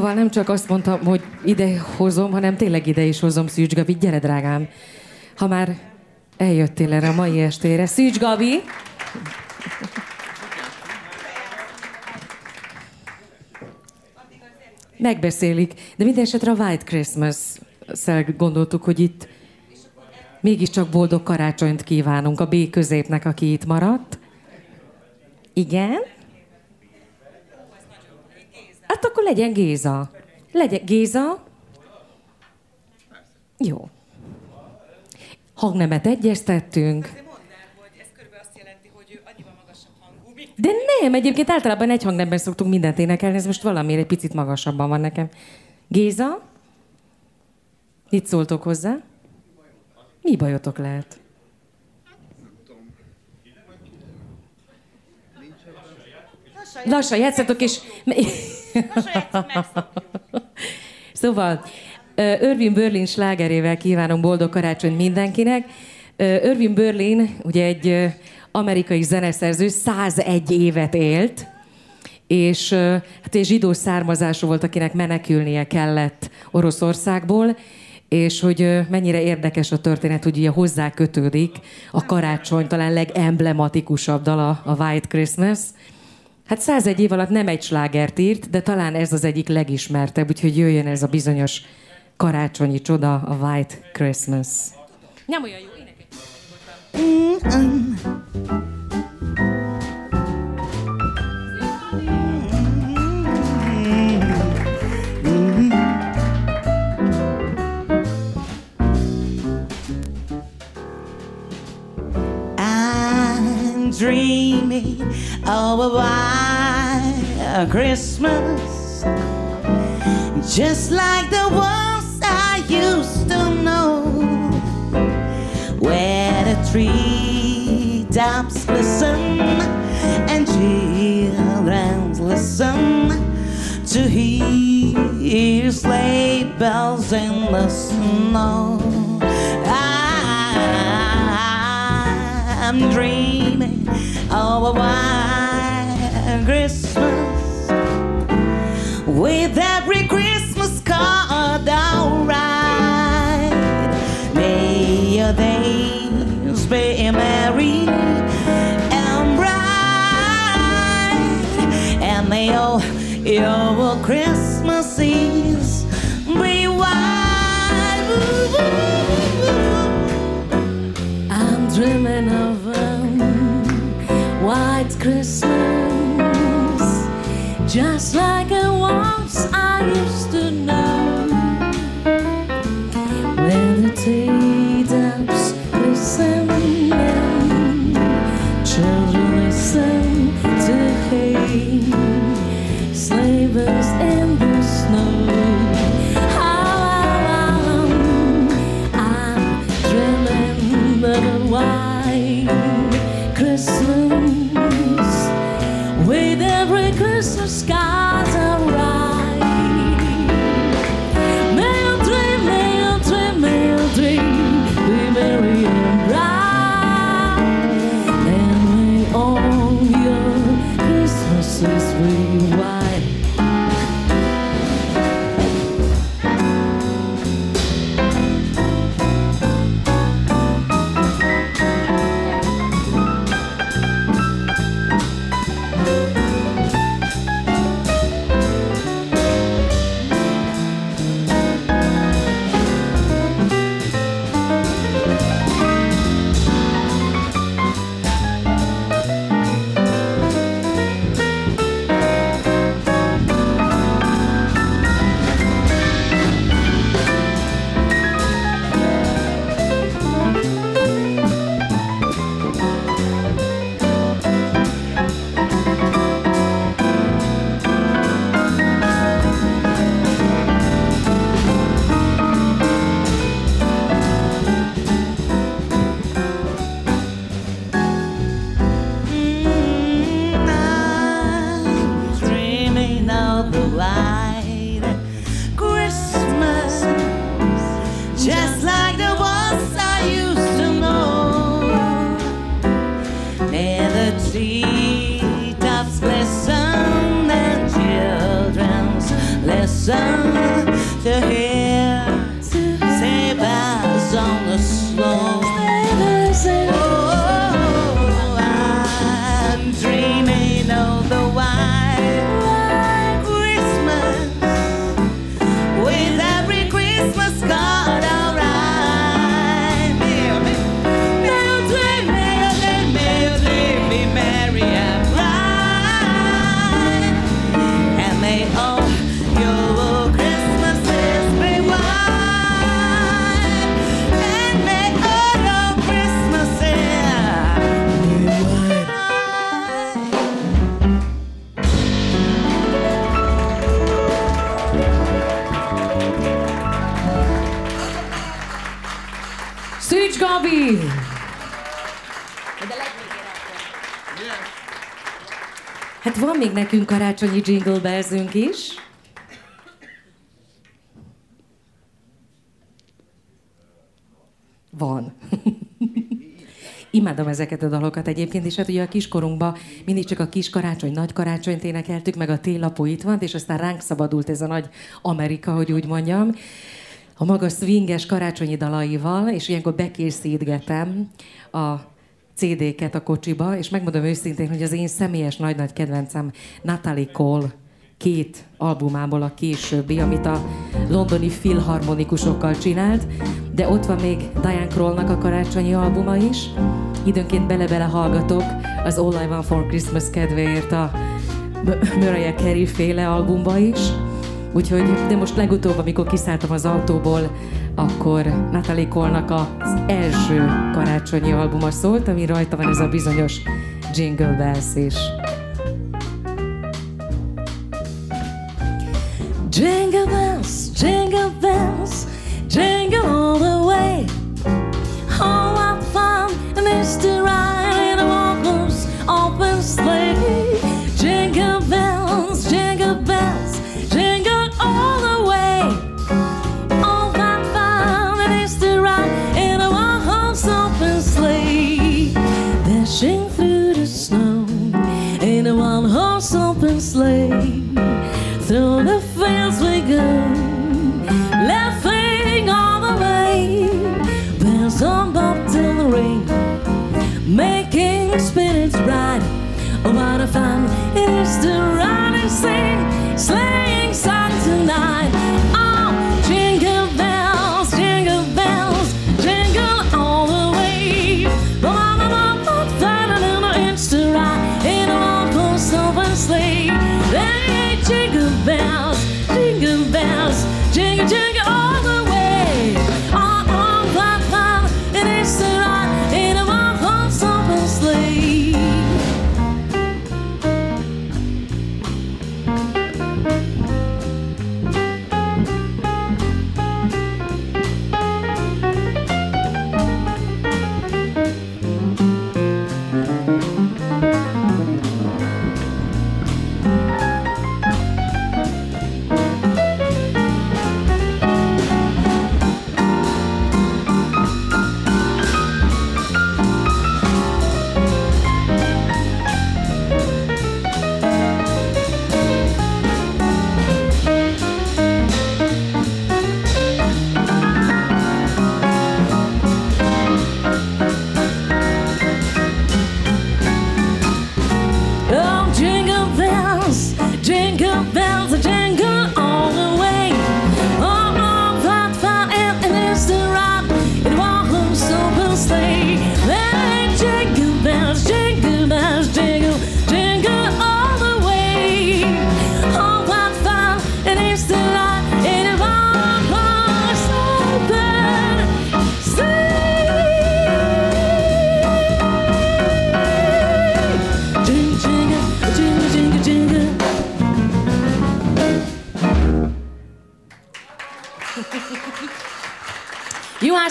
Szóval nem csak azt mondtam, hogy ide hozom, hanem tényleg ide is hozom Szűcs Gabi. Gyere, drágám! Ha már eljöttél erre a mai estére. Szűcs Gabi! Megbeszélik. De minden esetre a White christmas gondoltuk, hogy itt mégiscsak boldog karácsonyt kívánunk a B középnek, aki itt maradt. Igen? Hát akkor legyen Géza. Legyen Géza. Jó. Hangnemet egyeztettünk. De nem, egyébként általában egy hangnemben szoktunk mindent énekelni, ez most valamiért egy picit magasabban van nekem. Géza? Mit szóltok hozzá? Mi bajotok lehet? Lassan játszatok, és... *laughs* szóval, Irving Berlin slágerével kívánom boldog karácsony mindenkinek. Irving Berlin ugye egy amerikai zeneszerző, 101 évet élt, és hát egy zsidó származású volt, akinek menekülnie kellett Oroszországból, és hogy mennyire érdekes a történet, hogy ugye hozzá kötődik a karácsony talán legemblematikusabb dala, a White Christmas, Hát 101 év alatt nem egy slágert írt, de talán ez az egyik legismertebb, úgyhogy jöjjön ez a bizonyos karácsonyi csoda, a White Christmas. Nem olyan jó, dreaming of a white Christmas, just like the ones I used to know, where the tree tops listen and children listen to hear sleigh bells in the snow. I I'm dreaming of a white Christmas with every Christmas card alright. May your days be merry and bright, and may all your Christmases be white. I'm dreaming of Christmas, just like Hát van még nekünk karácsonyi jingle belzünk is. Van. *laughs* Imádom ezeket a dalokat egyébként, és hát ugye a kiskorunkban mindig csak a kis karácsony, nagy karácsonyt énekeltük, meg a télapó itt van, és aztán ránk szabadult ez a nagy Amerika, hogy úgy mondjam, a maga swinges karácsonyi dalaival, és ilyenkor bekészítgetem a CD-ket a kocsiba, és megmondom őszintén, hogy az én személyes nagy-nagy kedvencem Natalie Cole két albumából a későbbi, amit a londoni filharmonikusokkal csinált, de ott van még Diane Krollnak a karácsonyi albuma is. Időnként bele-bele hallgatok az All I Want for Christmas kedvéért a Mariah Carey féle albumba is. Úgyhogy, de most legutóbb, amikor kiszálltam az autóból, akkor Natalie Cole-nak az első karácsonyi albuma szólt, ami rajta van ez a bizonyos Jingle Bells is. Jingle bells, jingle bells, jingle all the way. Oh, what fun it is to ride slain. Through the fields we go.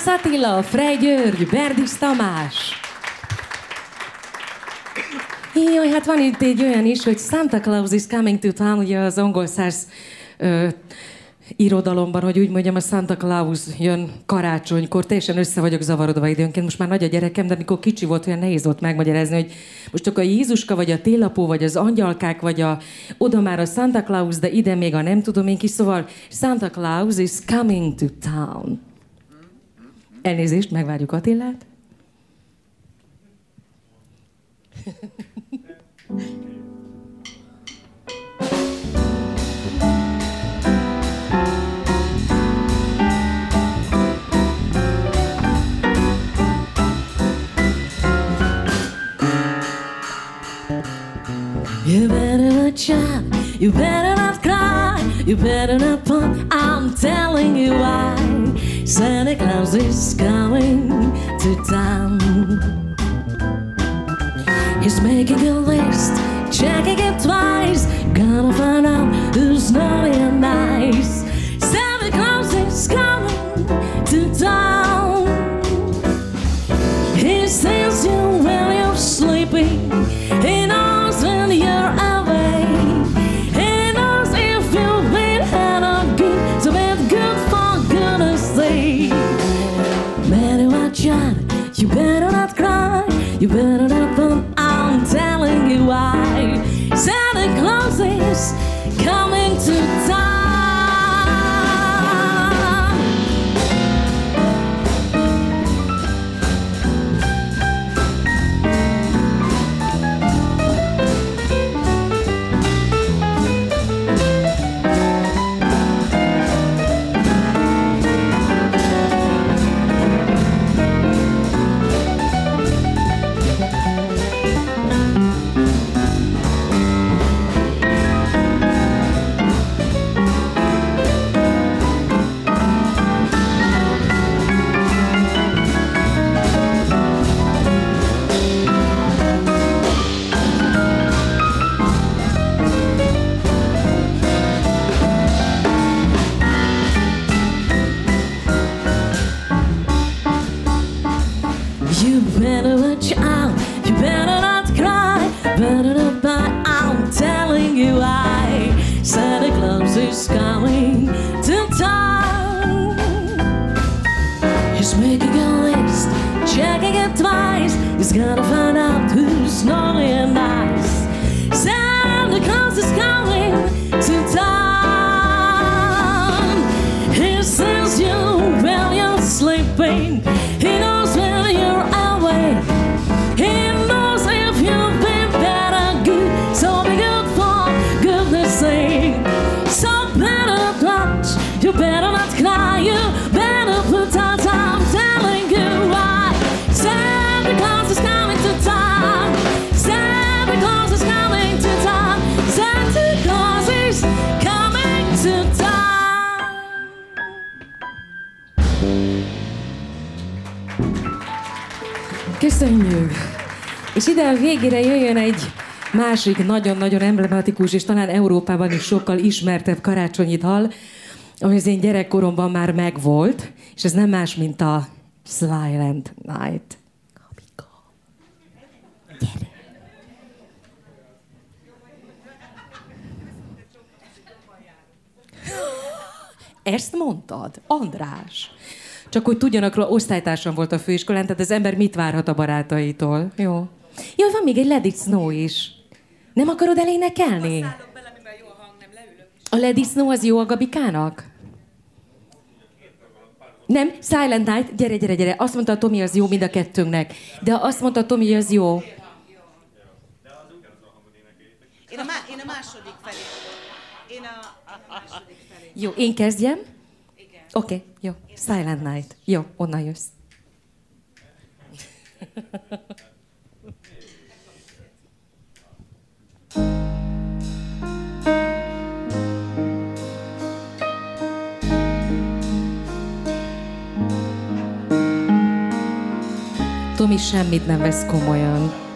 Attila, Frej György, Berdis Tamás. Jaj, hát van itt egy olyan is, hogy Santa Claus is coming to town, ugye az angol száz ö, irodalomban, hogy úgy mondjam, a Santa Claus jön karácsonykor, teljesen össze vagyok zavarodva időnként, most már nagy a gyerekem, de amikor kicsi volt, olyan nehéz volt megmagyarázni, hogy most akkor a Jézuska, vagy a télapó, vagy az angyalkák, vagy a, oda már a Santa Claus, de ide még a nem tudom én ki, szóval Santa Claus is coming to town. Elnézést, megvárjuk Attilát. You better not shout, you better not cry, you better not pump. I'm telling you why. Santa Claus is coming to town. He's making a list, checking it twice. Gonna find out who's naughty and nice. Santa Claus is coming to town. He sees you Better not bump. I'm telling you why. Santa Claus is coming to It's gonna find A végére jöjjön egy másik nagyon-nagyon emblematikus, és talán Európában is sokkal ismertebb karácsonyi dal, ami az én gyerekkoromban már megvolt, és ez nem más, mint a Silent Night. Ezt mondtad, András. Csak hogy tudjanak róla, osztálytársam volt a főiskolán, tehát az ember mit várhat a barátaitól. Jó. Jó, van még egy Let It Snow is. Nem akarod elénekelni? A Let It Snow az jó a Gabikának? Nem, Silent Night, gyere, gyere, gyere. Azt mondta a Tomi, az jó mind a kettőnknek. De azt mondta a Tomi, hogy az jó. Én a, má- én a második felé. Én a második felé. Jó, én kezdjem? Oké, okay, jó. Silent Night. Jó, onnan jössz. *laughs* Tomi semmit nem vesz komolyan.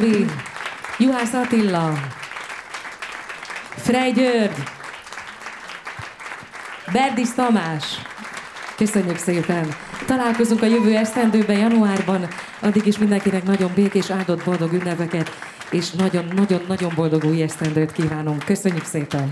Gabi, Juhász Attila, Frej György, Berdis Tamás. Köszönjük szépen! Találkozunk a jövő esztendőben, januárban. Addig is mindenkinek nagyon békés, áldott, boldog ünnepeket, és nagyon-nagyon-nagyon boldog új esztendőt kívánunk. Köszönjük szépen!